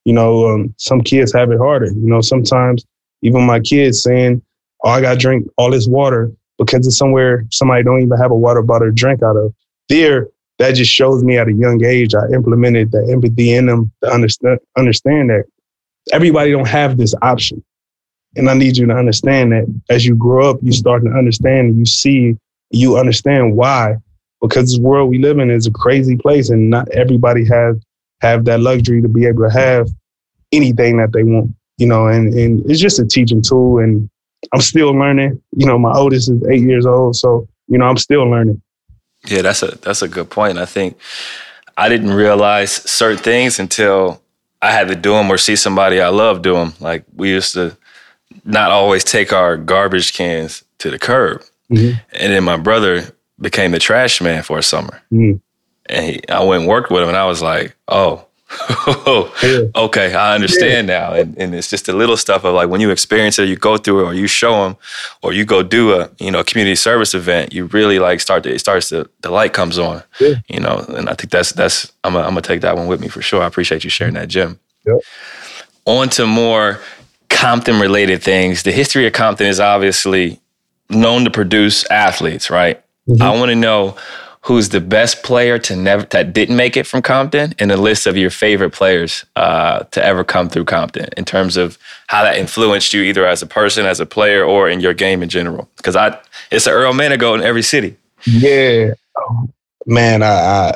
B: You know, um, some kids have it harder. You know, sometimes even my kids saying, "Oh, I got to drink all this water because it's somewhere somebody don't even have a water bottle to drink out of." There, that just shows me at a young age I implemented the empathy in them to understand understand that everybody don't have this option. And I need you to understand that as you grow up, you start to understand, you see, you understand why because this world we live in is a crazy place and not everybody has have that luxury to be able to have anything that they want, you know, and, and it's just a teaching tool and I'm still learning. You know, my oldest is eight years old, so you know, I'm still learning.
A: Yeah, that's a that's a good point. I think I didn't realize certain things until I had to do them or see somebody I love do them. Like we used to not always take our garbage cans to the curb. Mm-hmm. And then my brother became the trash man for a summer. Mm. And he, I went and worked with him, and I was like, oh. Okay, I understand yeah. now. And, and it's just the little stuff of like when you experience it, you go through it, or you show them, or you go do a you know community service event. You really like start to it starts to the light comes on. Yeah. You know, and I think that's that's I'm gonna, I'm gonna take that one with me for sure. I appreciate you sharing that, gem. Yep. On to more Compton related things. The history of Compton is obviously known to produce athletes, right? Mm-hmm. I want to know who's the best player to never that didn't make it from Compton, and a list of your favorite players uh, to ever come through Compton in terms of how that influenced you, either as a person, as a player, or in your game in general. Because I, it's an Earl Manigault in every city.
B: Yeah, man, I, I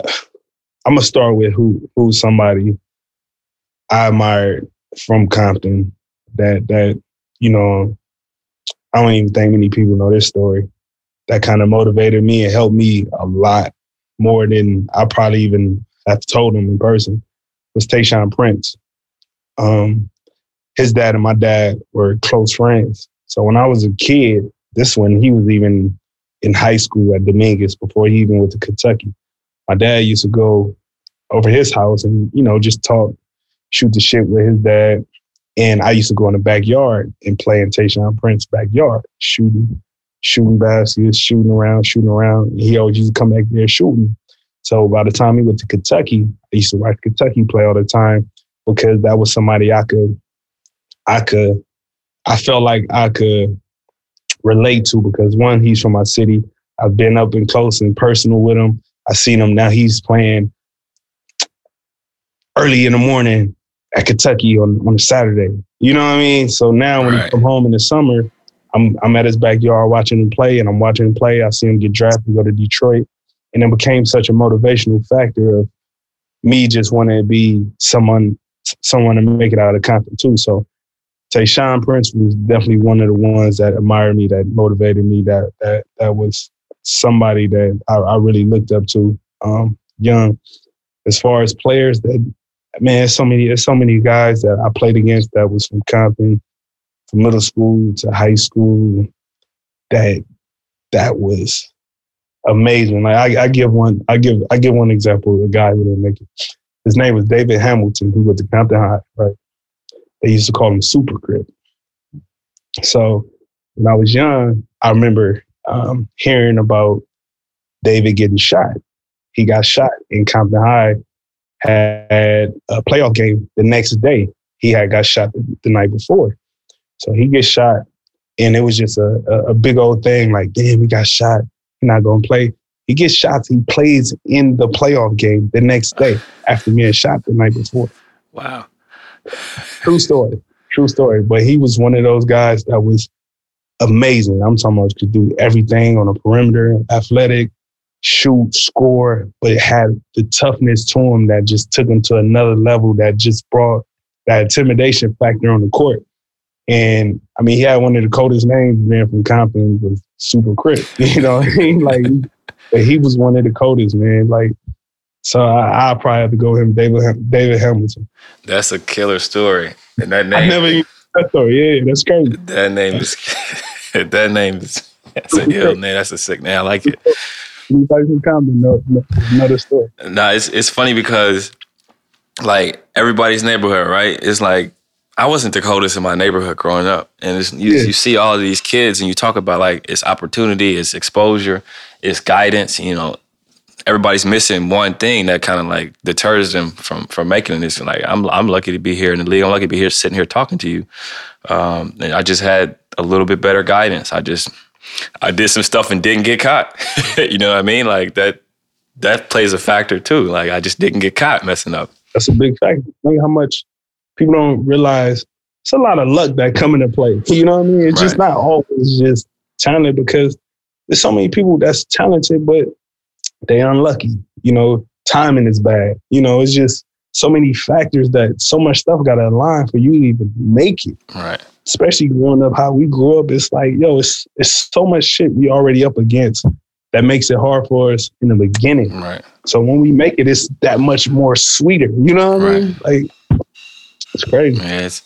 B: I'm gonna start with who who's somebody I admired from Compton that that you know I don't even think many people know this story that kind of motivated me and helped me a lot more than I probably even have told him in person was Tayshaun Prince. Um, his dad and my dad were close friends. So when I was a kid, this one he was even in high school at Dominguez before he even went to Kentucky. My dad used to go over his house and you know just talk, shoot the shit with his dad. And I used to go in the backyard and play in Tayshaun Prince's backyard, shooting shooting baskets, shooting around, shooting around. He always used to come back there shooting. So by the time he went to Kentucky, I used to watch Kentucky play all the time because that was somebody I could, I could, I felt like I could relate to because one, he's from my city. I've been up and close and personal with him. I seen him now. He's playing early in the morning at Kentucky on on a Saturday. You know what I mean? So now when right. he come home in the summer, I'm I'm at his backyard watching him play, and I'm watching him play. I see him get drafted, go to Detroit, and it became such a motivational factor of me just wanting to be someone someone to make it out of Compton too. So Tayshaun Prince was definitely one of the ones that admired me, that motivated me, that that that was somebody that I, I really looked up to um, young. As far as players that man, so many, so many guys that I played against that was from Compton from middle school to high school that that was amazing. Like I, I give one, I give, I give one example of a guy who didn't make it. His name was David Hamilton, who went to Compton High, right? They used to call him Super Crip. So when I was young, I remember um, hearing about David getting shot. He got shot in Compton High, had a playoff game the next day. He had got shot the, the night before. So he gets shot, and it was just a, a, a big old thing. Like, damn, he got shot. He's not gonna play. He gets shot. He plays in the playoff game the next day after getting shot the night before.
A: Wow.
B: True [laughs] story. True story. But he was one of those guys that was amazing. I'm talking about could do everything on a perimeter, athletic, shoot, score, but it had the toughness to him that just took him to another level that just brought that intimidation factor on the court. And I mean, he had one of the coldest names being from Compton was Super Crip. [laughs] You know, like he was one of the coldest, man. Like, so I, I probably have to go with him, David David Hamilton.
A: That's a killer story, and that name.
B: I never even that story. Yeah, that's crazy.
A: That name is. [laughs] that name is. That's a ill name. That's a sick name. I like it.
B: Anybody from Compton know, another story.
A: Nah, it's it's funny because like everybody's neighborhood, right? It's like I wasn't the coldest in my neighborhood growing up, and you, yeah. you see all of these kids, and you talk about like it's opportunity, it's exposure, it's guidance. You know, everybody's missing one thing that kind of like deters them from from making this. Like I'm I'm lucky to be here in the league. I'm lucky to be here sitting here talking to you. Um, and I just had a little bit better guidance. I just I did some stuff and didn't get caught. [laughs] you know what I mean? Like that that plays a factor too. Like I just didn't get caught messing up.
B: That's a big factor. Think how much people don't realize it's a lot of luck that come into play. You know what I mean? It's right. just not always just talent because there's so many people that's talented, but they unlucky. You know, timing is bad. You know, it's just so many factors that so much stuff got to align for you to even make it.
A: Right.
B: Especially growing up how we grew up, it's like, yo, it's it's so much shit we already up against that makes it hard for us in the beginning.
A: Right.
B: So when we make it, it's that much more sweeter. You know what right. I mean? Like it's crazy.
A: Man, it's,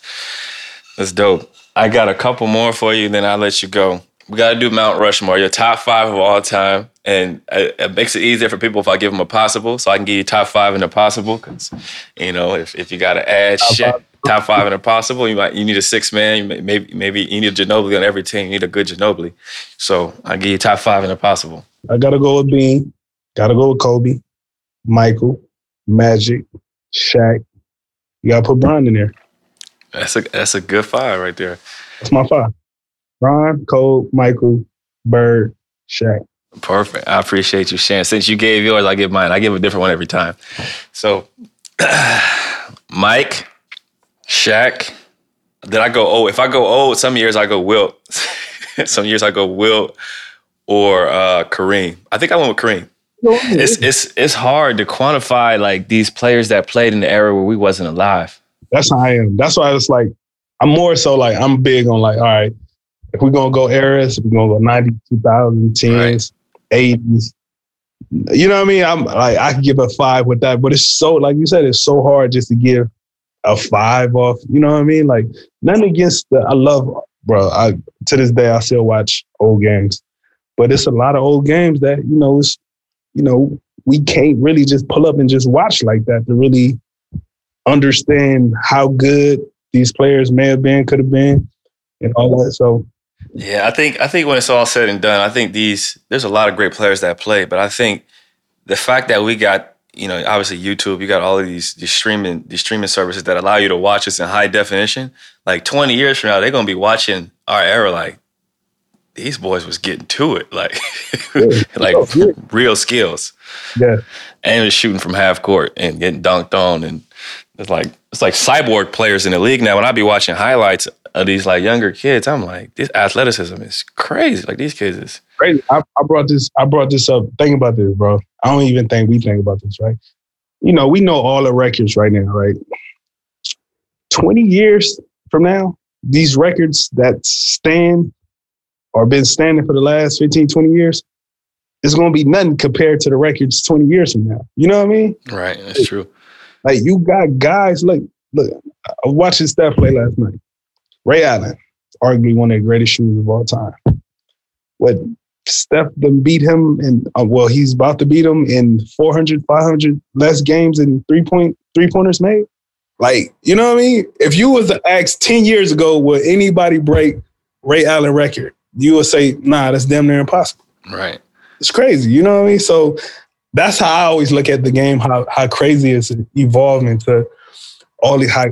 A: that's dope. I got a couple more for you, then I'll let you go. We got to do Mount Rushmore, your top five of all time. And it, it, makes it easier for people if I give them a possible. So I can give you top five and a possible. Because, you know, if, if you got to add top shit, five. top five and a possible, you might you need a six man. You Maybe maybe you need a Ginobili on every team. You need a good Ginobili. So I give you top five and a possible.
B: I got to go with Bean. Got to go with Kobe, Michael, Magic, Shaq, you gotta put Bron in there.
A: That's a that's a good five right there.
B: That's my five. Ron, Cole, Michael, Bird, Shaq.
A: Perfect. I appreciate you sharing. Since you gave yours, I give mine. I give a different one every time. So, [clears throat] Mike, Shaq. Did I go old? If I go old, some years I go Wilt. [laughs] some years I go Wilt or uh, Kareem. I think I went with Kareem. It's it's it's hard to quantify like these players that played in the era where we wasn't alive.
B: That's how I am. That's why it's like I'm more so like I'm big on like all right, if we're gonna go eras, if we're gonna go 90, 2010s, 80s. You know what I mean? I'm like I can give a five with that, but it's so like you said, it's so hard just to give a five off. You know what I mean? Like nothing against the I love bro. I to this day I still watch old games. But it's a lot of old games that, you know, it's you know, we can't really just pull up and just watch like that to really understand how good these players may have been, could have been, and all that. So
A: yeah, I think I think when it's all said and done, I think these there's a lot of great players that play, but I think the fact that we got you know obviously YouTube, you got all of these these streaming these streaming services that allow you to watch this in high definition. Like 20 years from now, they're gonna be watching our era like these boys was getting to it, like yeah. [laughs] like oh, real skills.
B: Yeah,
A: and was shooting from half court and getting dunked on, and it's like it's like cyborg players in the league now. When I be watching highlights of these like younger kids, I'm like, this athleticism is crazy. Like these kids is
B: crazy. I, I brought this. I brought this up. Think about this, bro. I don't even think we think about this, right? You know, we know all the records right now, right? Twenty years from now, these records that stand or been standing for the last 15, 20 years, it's going to be nothing compared to the records 20 years from now. You know what I mean?
A: Right. That's true.
B: Like you got guys, look, look, I watching Steph play last night. Ray Allen, arguably one of the greatest shooters of all time. What Steph then beat him and uh, well, he's about to beat him in 400, 500 less games and three point three pointers made. Like, you know what I mean? If you was to ask 10 years ago, would anybody break Ray Allen record? You would say, nah, that's damn near impossible.
A: Right.
B: It's crazy. You know what I mean? So that's how I always look at the game, how how crazy it's evolving to all the how,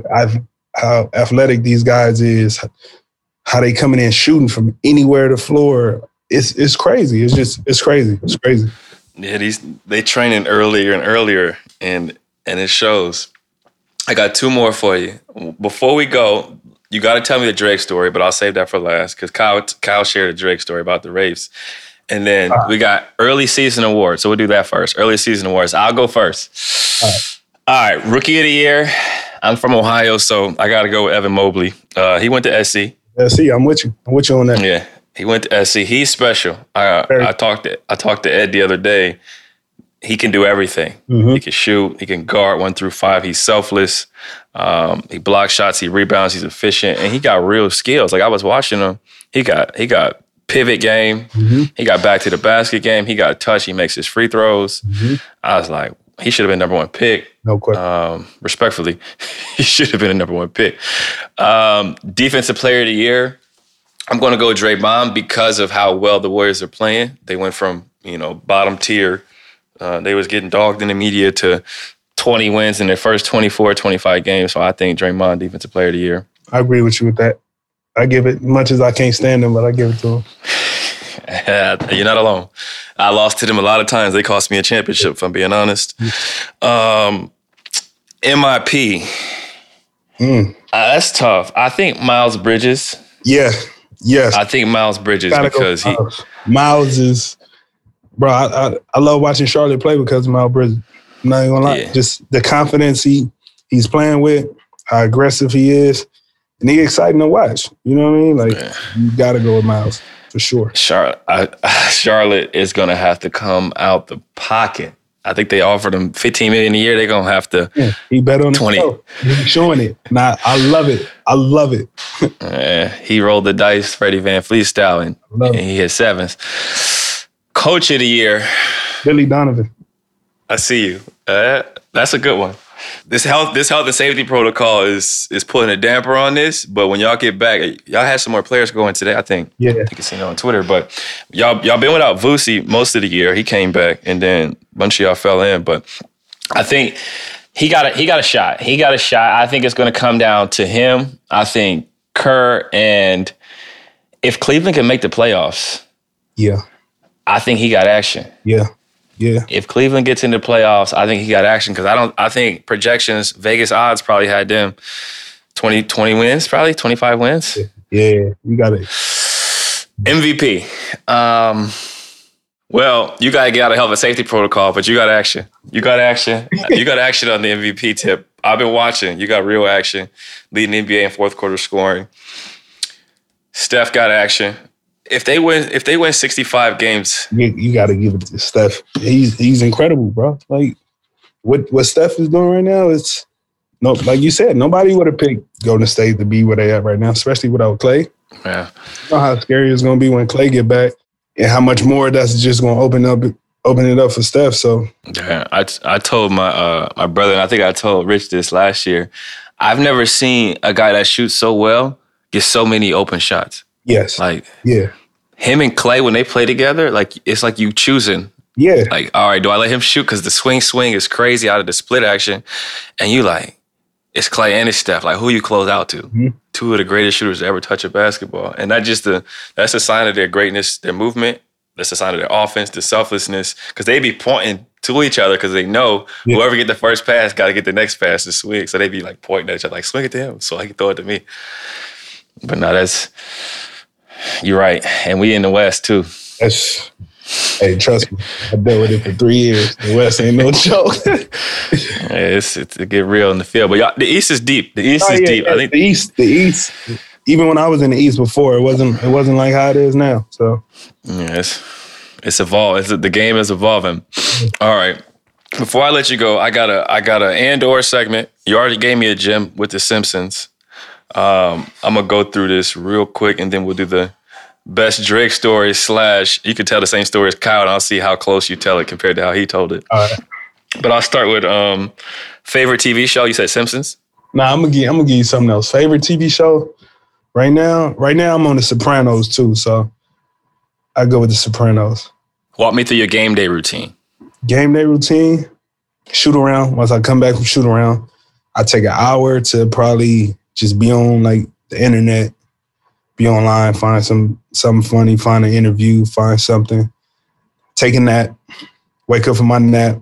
B: how athletic these guys is, how they coming in shooting from anywhere to floor. It's it's crazy. It's just it's crazy. It's crazy.
A: Yeah, these they training earlier and earlier, and and it shows. I got two more for you. Before we go, you got to tell me the Drake story, but I'll save that for last because Kyle Kyle shared a Drake story about the Wraiths. And then we got early season awards. So we'll do that first. Early season awards. I'll go first. All right. All right. Rookie of the year. I'm from Ohio, so I got to go with Evan Mobley. Uh, he went to SC.
B: SC, I'm with you. I'm with you on that.
A: Yeah. He went to SC. He's special. I, I talked to I talked to Ed the other day. He can do everything. Mm-hmm. He can shoot. He can guard one through five. He's selfless. Um, he blocks shots. He rebounds. He's efficient, and he got real skills. Like I was watching him. He got he got pivot game. Mm-hmm. He got back to the basket game. He got touch. He makes his free throws. Mm-hmm. I was like, he should have been number one pick.
B: No question.
A: Um, respectfully, [laughs] he should have been a number one pick. Um, defensive player of the year. I'm going to go Draymond because of how well the Warriors are playing. They went from you know bottom tier. Uh, they was getting dogged in the media to 20 wins in their first 24, 25 games. So I think Draymond defensive player of the year.
B: I agree with you with that. I give it much as I can't stand him, but I give it to him. [laughs]
A: You're not alone. I lost to them a lot of times. They cost me a championship, if I'm being honest. Um, MIP. Mm. Uh, that's tough. I think Miles Bridges.
B: Yeah. Yes.
A: I think Miles Bridges because he
B: Miles is bro. I, I, I love watching Charlotte play because of Miles Bridges. I'm not even gonna lie. Yeah. Just the confidence he he's playing with, how aggressive he is and he exciting to watch. You know what I mean? Like you got to go with Miles for sure.
A: Charlotte, I, [laughs] Charlotte is going to have to come out the pocket. I think they offered him 15 million a year. They're gonna have to.
B: Yeah, he bet on 20. He's showing it. Now I love it. I love it. [laughs]
A: yeah, he rolled the dice, Freddie VanVleet style, and, and he hit sevens. Coach of the year,
B: Billy Donovan.
A: I see you. Uh, that's a good one this health this health and safety protocol is is putting a damper on this. But when y'all get back, y'all had some more players going today. I think.
B: Yeah. I
A: think you seen it on Twitter. But y'all y'all been without Vooch most of the year. He came back, and then a bunch of y'all fell in. But I think He got a he got a shot. He got a shot. I think it's going to come down to him. I think Kerr and if Cleveland can make the playoffs,
B: Yeah.
A: I think he got action.
B: Yeah. Yeah.
A: If Cleveland gets into the playoffs, I think he got action because I don't. I think projections, Vegas odds probably had them 20, 20 wins, probably twenty five wins.
B: Yeah. You got it.
A: MVP. Um, well, you gotta get out of hell of a safety protocol, but you got action. You got action. you got action on the MVP tip. I've been watching. You got real action, leading NBA in fourth quarter scoring. Steph got action. If they win, if they win sixty five games,
B: You, you got to give it to Steph. He's he's incredible, bro. Like what what Steph is doing right now, it's no like you said, nobody would have picked Golden State to be where they at right now, especially without Clay.
A: yeah,
B: You know how scary it's gonna be when Clay get back, and how much more that's just gonna open up open it up for Steph. So
A: yeah. I I told my uh my brother, and I think I told Rich this last year. I've never seen a guy that shoots so well get so many open shots.
B: Yes,
A: Like
B: yeah,
A: him and Clay when they play together, like it's like you choosing
B: yeah,
A: like, all right, do I let him shoot? Because the swing swing is crazy out of the split action. And you like, it's Clay and his Steph. Like, who you close out to?
B: Mhm.
A: Two of the greatest shooters to ever touch a basketball. And that just the that's a sign of their greatness, their movement. That's a sign of their offense, the selflessness. Because they be pointing to each other because they know
B: Yeah.
A: whoever get the first pass got to get the next pass to swing. So they be like pointing at each other, like swing it to him, so I can throw it to me. But no, that's you're right. And we in the West too.
B: that's. Hey, trust me, I dealt with it for three years. The West ain't no joke. [laughs]
A: Yeah, it's, it's it get real in the field. But y'all, the East is deep. The East
B: Oh,
A: is
B: yeah,
A: deep. I think
B: the East, the East. Even when I was in the East before, it wasn't it wasn't like how it is now. So
A: yeah, it's evolved. It's, the game is evolving. All right. Before I let you go, I got a I got a and or segment. You already gave me a gem with the Simpsons. Um, I'm gonna go through this real quick, and then we'll do the best Drake story slash. You could tell the same story as Kyle, and I'll see how close you tell it compared to how he told it.
B: all right.
A: But I'll start with um, favorite TV show. You said Simpsons.
B: Nah, I'm gonna give I'm gonna give you something else. Favorite TV show right now? Right now, I'm on The Sopranos too. So I go with The Sopranos.
A: Walk me through your game day routine.
B: Game day routine: shoot around. Once I come back from shoot around, I take an hour to probably just be on like the internet, be online, find some something funny, find an interview, find something. Taking that, wake up from my nap,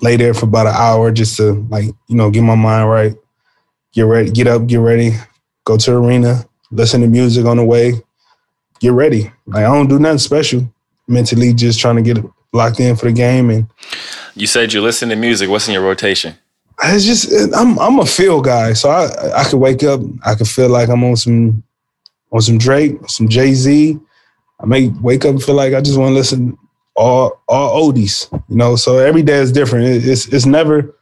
B: lay there for about an hour just to like you know get my mind right. Get ready, get up, get ready, go to the arena, listen to music on the way, get ready. Like I don't do nothing special. Mentally, just trying to get locked in for the game and
A: You said you listen to music. What's in your rotation?
B: It's just I'm I'm a feel guy, so I I could wake up, I could feel like I'm on some on some Drake, some Jay Z. I may wake up and feel like I just want to listen all all oldies, you know. So every day is different. It- It's it's never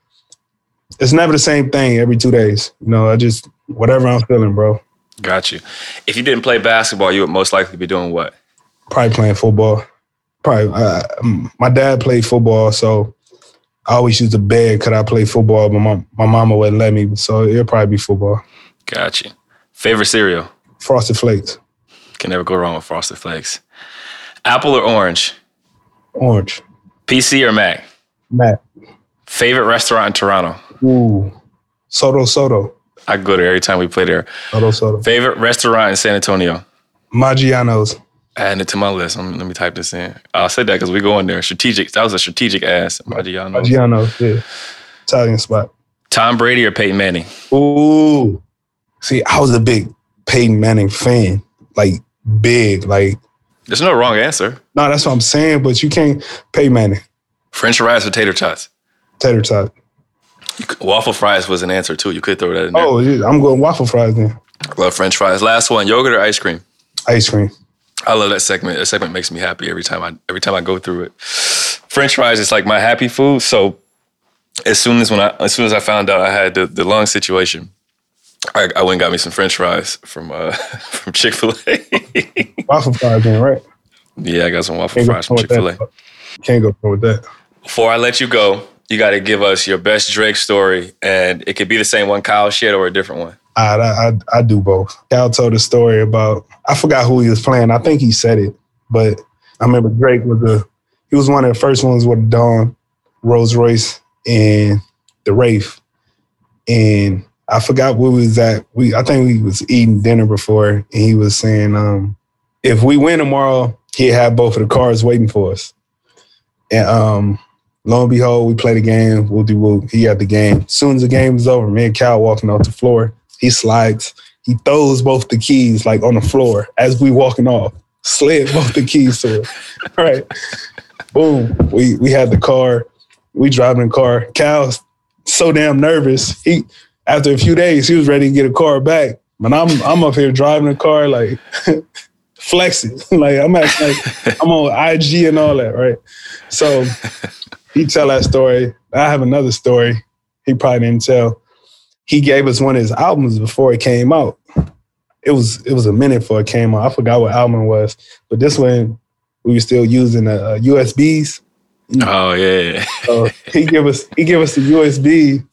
B: it's never the same thing every two days. You know, I just whatever I'm feeling, bro.
A: Got you. If you didn't play basketball, you would most likely be doing what?
B: Probably playing football. Probably uh, my dad played football, so I always used to beg could I play football, but my my mama wouldn't let me. So it'll probably be football.
A: Gotcha. Favorite cereal?
B: Frosted Flakes.
A: Can never go wrong with Frosted Flakes. Apple or orange?
B: Orange.
A: PC or Mac?
B: Mac.
A: Favorite restaurant in Toronto?
B: Ooh. Sotto Sotto.
A: I go there every time we play there.
B: Sotto Sotto.
A: Favorite restaurant in San Antonio?
B: Maggiano's.
A: Adding it to my list. Um, let me type this in. I said that because we go in there. Strategic. That was a strategic ass. Maggiano's.
B: Maggiano's, yeah. Italian spot.
A: Tom Brady or Peyton Manning?
B: Ooh. See, I was a big Peyton Manning fan. Like big. Like,
A: There's no wrong answer.
B: no, that's what I'm saying, but you can't pay Manning.
A: French fries or tater tots?
B: Tater tot.
A: Waffle fries was an answer too. You could throw that in there.
B: Oh, yeah, I'm going waffle fries then.
A: Love French fries. Last one, yogurt or ice cream?
B: Ice cream.
A: I love that segment. That segment makes me happy every time I every time I go through it. French fries is like my happy food. So as soon as when I as soon as I found out I had the, the lung situation, I, I went and got me some French fries from uh, [laughs] from Chick Fil A.
B: Waffle fries then, right?
A: yeah, I got some waffle
B: Can't
A: fries from Chick Fil A.
B: Can't go wrong with that.
A: Before I let you go, you got to give us your best Drake story, and it could be the same one Kyle shared or a different one.
B: I, I, I do both. Cal told a story about, I forgot who he was playing. I think he said it, but I remember Drake was the, he was one of the first ones with Dawn, Rolls Royce, and the Wraith. and I forgot we was that. We I think we was eating dinner before, and he was saying, um, if we win tomorrow, he had both of the cars waiting for us. And um, lo and behold, we play the game. We'll do. He had the game. As soon as the game was over, me and Cal walking off the floor. He slides. He throws both the keys like on the floor as we walking off. Slid [laughs] both the keys to it. Right. Boom. We we had the car. We driving the car. Cal's so damn nervous. He after a few days, he was ready to get a car back. But I'm I'm up here driving the car like [laughs] flexing. [laughs] like I'm at like I'm on IG and all that, right? So he tell that story. I have another story. He probably didn't tell. He gave us one of his albums before it came out. It was it was a minute before it came out. I forgot what album it was, but this one we were still using the uh, USBs.
A: Oh yeah.
B: so he give us he give us the USB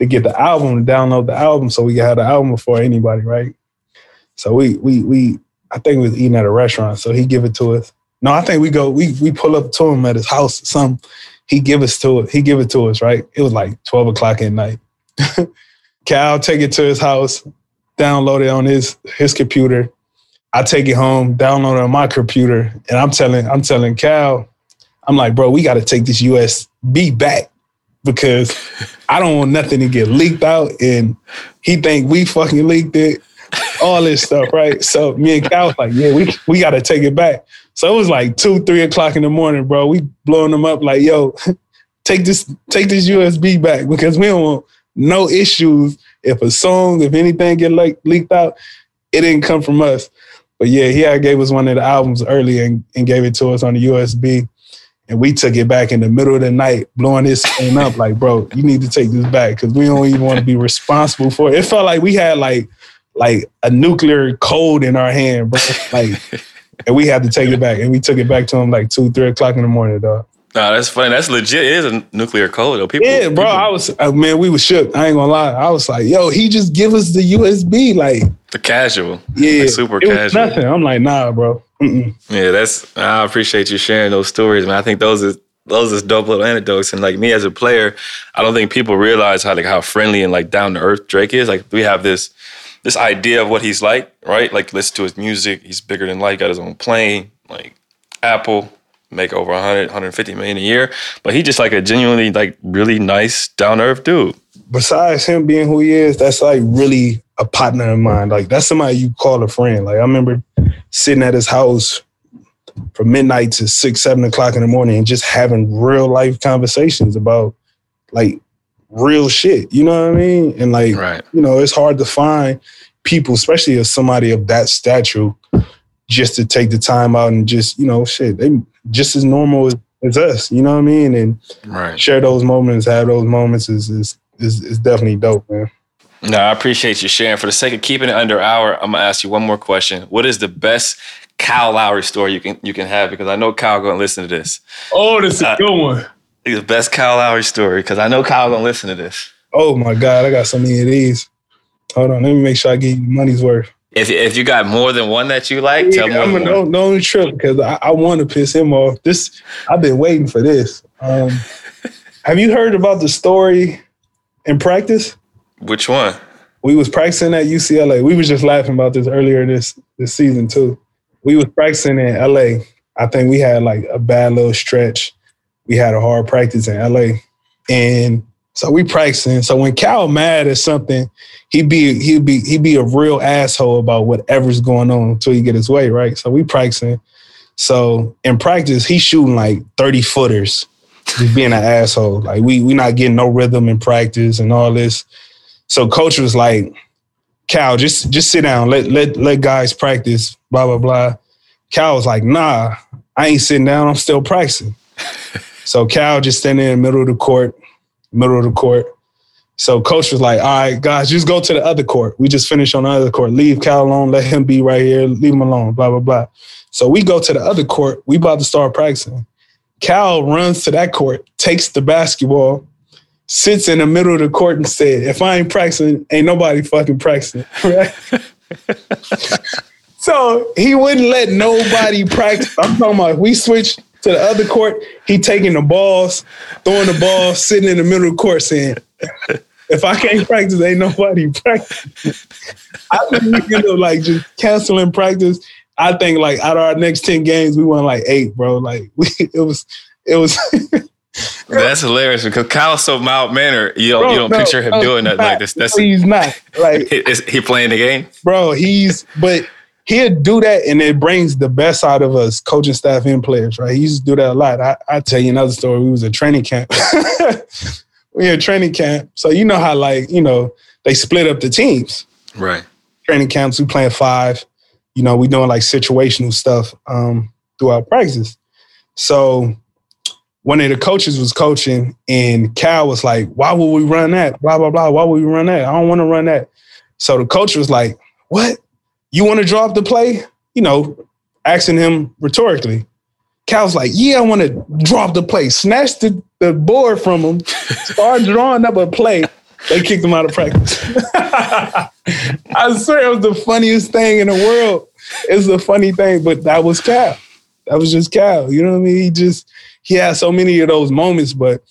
B: to get the album to download the album, so we had the album before anybody, right? So we we we I think we was eating at a restaurant, so he give it to us. No, I think we go we we pull up to him at his house. Some he give us to it. He give it to us, right? It was like twelve o'clock at night. [laughs] Cal take it to his house, download it on his his computer. I take it home, download it on my computer, and I'm telling I'm telling Cal, I'm like, bro, we got to take this USB back because I don't want nothing to get leaked out, and he think we fucking leaked it all this stuff, right? So me and Cal was like, yeah, we we got to take it back. So it was like two, three o'clock in the morning, bro. We blowing them up like, yo, [laughs] take this, take this USB back because we don't want no issues. If a song, if anything get like leaked out, it didn't come from us. But yeah, he had gave us one of the albums early and, and gave it to us on the USB. And we took it back in the middle of the night, blowing this thing up like, bro, you need to take this back because we don't even want to be responsible for it. It felt like we had like like a nuclear code in our hand, bro. Like, [laughs] and we had to take it back. And we took it back to him like two, three o'clock in the morning, dog.
A: No, that's funny. That's legit. It is a nuclear code, though. People,
B: yeah, bro.
A: People,
B: I was uh, man. We was shook. I ain't gonna lie. I was like, yo, he just give us the USB, like
A: the casual.
B: Yeah,
A: like super casual.
B: Nothing. I'm like, nah, bro. Mm-mm.
A: Yeah, that's. I appreciate you sharing those stories, man. I think those is those is dope little anecdotes. And like me as a player, I don't think people realize how like how friendly and like down to earth Drake is. Like we have this this idea of what he's like, right? Like listen to his music. He's bigger than life. Got his own plane. Like Apple make over 100 150 million a year but he just like a genuinely like really nice down earth dude
B: Besides him being who he is, that's like really a partner of mine. Like that's somebody you call a friend. Like I remember sitting at his house from midnight to six, seven o'clock in the morning and just having real life conversations about like real shit. You know what I mean? And like,
A: right
B: you know, it's hard to find people, especially as somebody of that stature, just to take the time out and just, you know, shit, they just as normal as, as us, you know what I mean? And
A: right
B: share those moments, have those moments is is is, is definitely dope, man.
A: no i appreciate you sharing for the sake of keeping it under hour i'm gonna ask you one more question what is the best kyle lowry story you can you can have because i know kyle gonna listen to this
B: Oh, this is
A: Uh,
B: a good one.
A: the best kyle lowry story because i know kyle gonna listen to this
B: Oh my God, I got so many of these. Hold on, let me make sure I get you money's worth.
A: If, if you got more than one that you like tell me
B: Yeah, I'm
A: one
B: a,
A: more.
B: don't, don't trip because I, I want to piss him off. This I've been waiting for this. Um, [laughs] have you heard about the story in practice?
A: which one
B: We was practicing at UCLA. We was just laughing about this earlier this this season too. We was practicing in LA. I think we had like a bad little stretch. We had a hard practice in LA, and so we practicing. So when Cal mad at something, he be he be he be a real asshole about whatever's going on until he get his way right. So we practicing. So in practice, he's shooting like thirty footers, just being an asshole. Like we we not getting no rhythm in practice and all this. So coach was like, Cal, just just sit down, let let let guys practice, blah blah blah. Cal was like, Nah, I ain't sitting down. I'm still practicing. [laughs] so Cal just standing in the middle of the court, middle of the court. So coach was like, All right, guys, just go to the other court. We just finished on the other court. Leave Cal alone. Let him be right here. Leave him alone. Blah blah blah. So we go to the other court. We about to start practicing. Cal runs to that court, takes the basketball, sits in the middle of the court and said, if I ain't practicing, ain't nobody fucking practicing. [laughs] Right? [laughs] so he wouldn't let nobody practice. I'm talking about we switch to the other court, he taking the balls, throwing the ball, sitting in the middle of the court saying, if I can't practice, ain't nobody practice. [laughs] I think end up like just canceling practice. I think like out of our next 10 games, we won like eight, bro. Like [laughs] we, it was, it was. [laughs]
A: That's hilarious because Kyle's so mild mannered. You don't, bro, you don't no, picture him no, doing nothing like this. That's
B: he's not like
A: he playing the game,
B: bro. He's but he'll do that and it brings the best out of us, coaching staff and players. Right? He used to do that a lot. I I tell you another story. We was at training camp. [laughs] we in training camp, so you know how like you know they split up the teams.
A: Right.
B: Training camps, we playing five. You know, we doing like situational stuff um, throughout practice. So one of the coaches was coaching, and Cal was like, "Why would we run that? Blah blah blah. Why would we run that? I don't want to run that." So the coach was like, "What? You want to drop the play?" You know, asking him rhetorically. Cal's like, "Yeah, I want to drop the play." Snatched the, the board from him, [laughs] started drawing up a play. They kicked him out of practice. [laughs] I swear it was the funniest thing in the world. It's a funny thing, but that was Cal. That was just Cal. You know what I mean? He just he had so many of those moments, but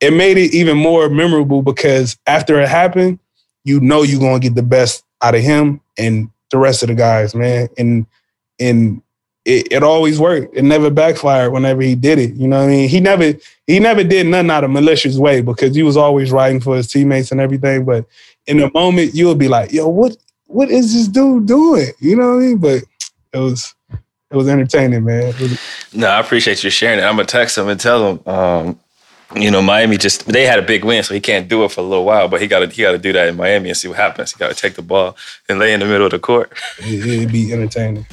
B: it made it even more memorable because after it happened, you know you're gonna get the best out of him and the rest of the guys, man. And and it, it always worked. It never backfired whenever he did it. You know what I mean? He never he never did nothing out of a malicious way because he was always writing for his teammates and everything. But in the moment, you'll be like, yo, what what is this dude doing? You know what I mean? But it was it was entertaining, man. Was,
A: no, I appreciate you sharing it. I'm gonna text him and tell him, um, you know, Miami just they had a big win, so he can't do it for a little while. But he got to he got to do that in Miami and see what happens. He got to take the ball and lay in the middle of the court.
B: It, it'd be entertaining.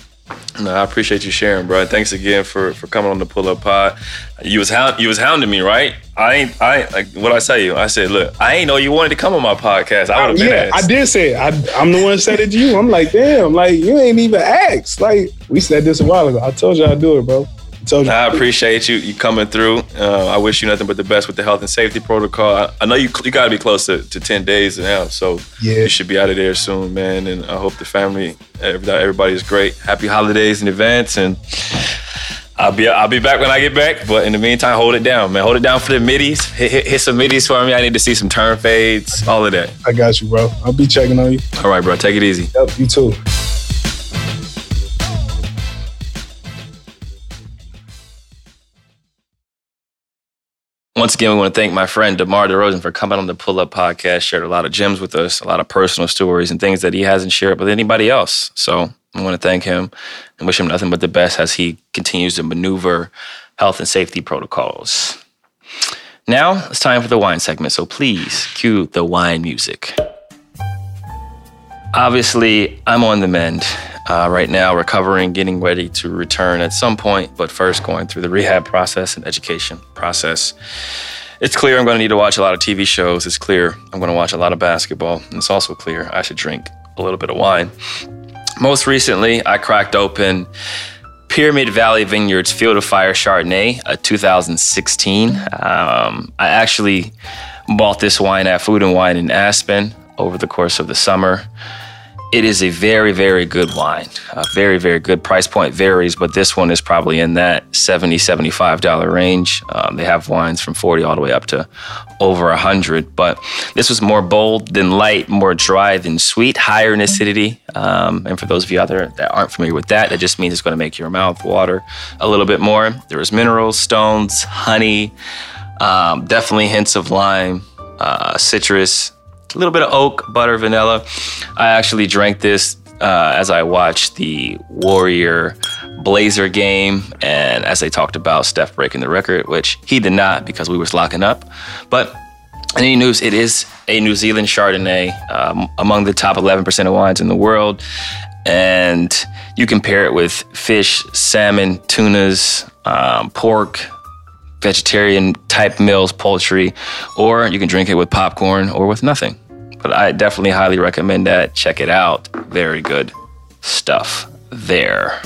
A: No, I appreciate you sharing, bro. Thanks again for for coming on the pull up pod. You was hound, you was hounding me, right? I ain't I like what I tell you. I said, look, I ain't know you wanted to come on my podcast. I would have
B: yeah,
A: asked.
B: I did say it. I, am the one said it to you. I'm like, damn, like you ain't even asked. Like we said this a while ago. I told you I'd do it, bro.
A: I, I appreciate you you coming through. Uh, I wish you nothing but the best with the health and safety protocol. I, I know you you got to be close to, to ten days now, so yeah. you should be out of there soon, man. And I hope the family, everybody is great. Happy holidays in advance, and I'll be I'll be back when I get back. But in the meantime, hold it down, man. Hold it down for the middies. Hit, hit, hit some middies for me. I need to see some turn fades, all of that.
B: I got you, bro. I'll be checking on you.
A: All right, bro. Take it easy.
B: Yep, you too.
A: Once again, we want to thank my friend DeMar DeRozan for coming on the Pull Up Podcast, shared a lot of gems with us, a lot of personal stories and things that he hasn't shared with anybody else. So I want to thank him and wish him nothing but the best as he continues to maneuver health and safety protocols. Now it's time for the wine segment, so please cue the wine music. Obviously, I'm on the mend uh, right now, recovering, getting ready to return at some point, but first going through the rehab process and education process. It's clear I'm going to need to watch a lot of TV shows. It's clear I'm going to watch a lot of basketball. And it's also clear I should drink a little bit of wine. Most recently, I cracked open Pyramid Valley Vineyards Field of Fire Chardonnay, a 2016. Um, I actually bought this wine at Food and Wine in Aspen over the course of the summer. It is a very, very good wine. A very, very good price point varies, but this one is probably in that $70, $75 range. Um, they have wines from 40 all the way up to over 100, but this was more bold than light, more dry than sweet, higher in acidity. Um, and for those of you out there that aren't familiar with that, that just means it's going to make your mouth water a little bit more. There was minerals, stones, honey, um, definitely hints of lime, uh, citrus, a little bit of oak, butter, vanilla. I actually drank this uh, as I watched the Warrior Blazer game, and as they talked about Steph breaking the record, which he did not because we was locking up. But in any news, it is a New Zealand Chardonnay, um, among the top 11% of wines in the world. And you can pair it with fish, salmon, tunas, um, pork, vegetarian type meals, poultry, or you can drink it with popcorn or with nothing. But I definitely highly recommend that. Check it out. Very good stuff there.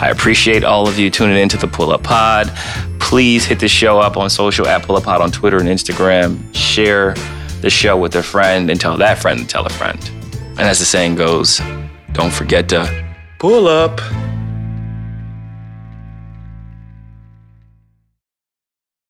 A: I appreciate all of you tuning into the Pull Up Pod. Please hit the show up on social at Pull Up Pod on Twitter and Instagram. Share the show with a friend and tell that friend to tell a friend. And as the saying goes, don't forget to pull up.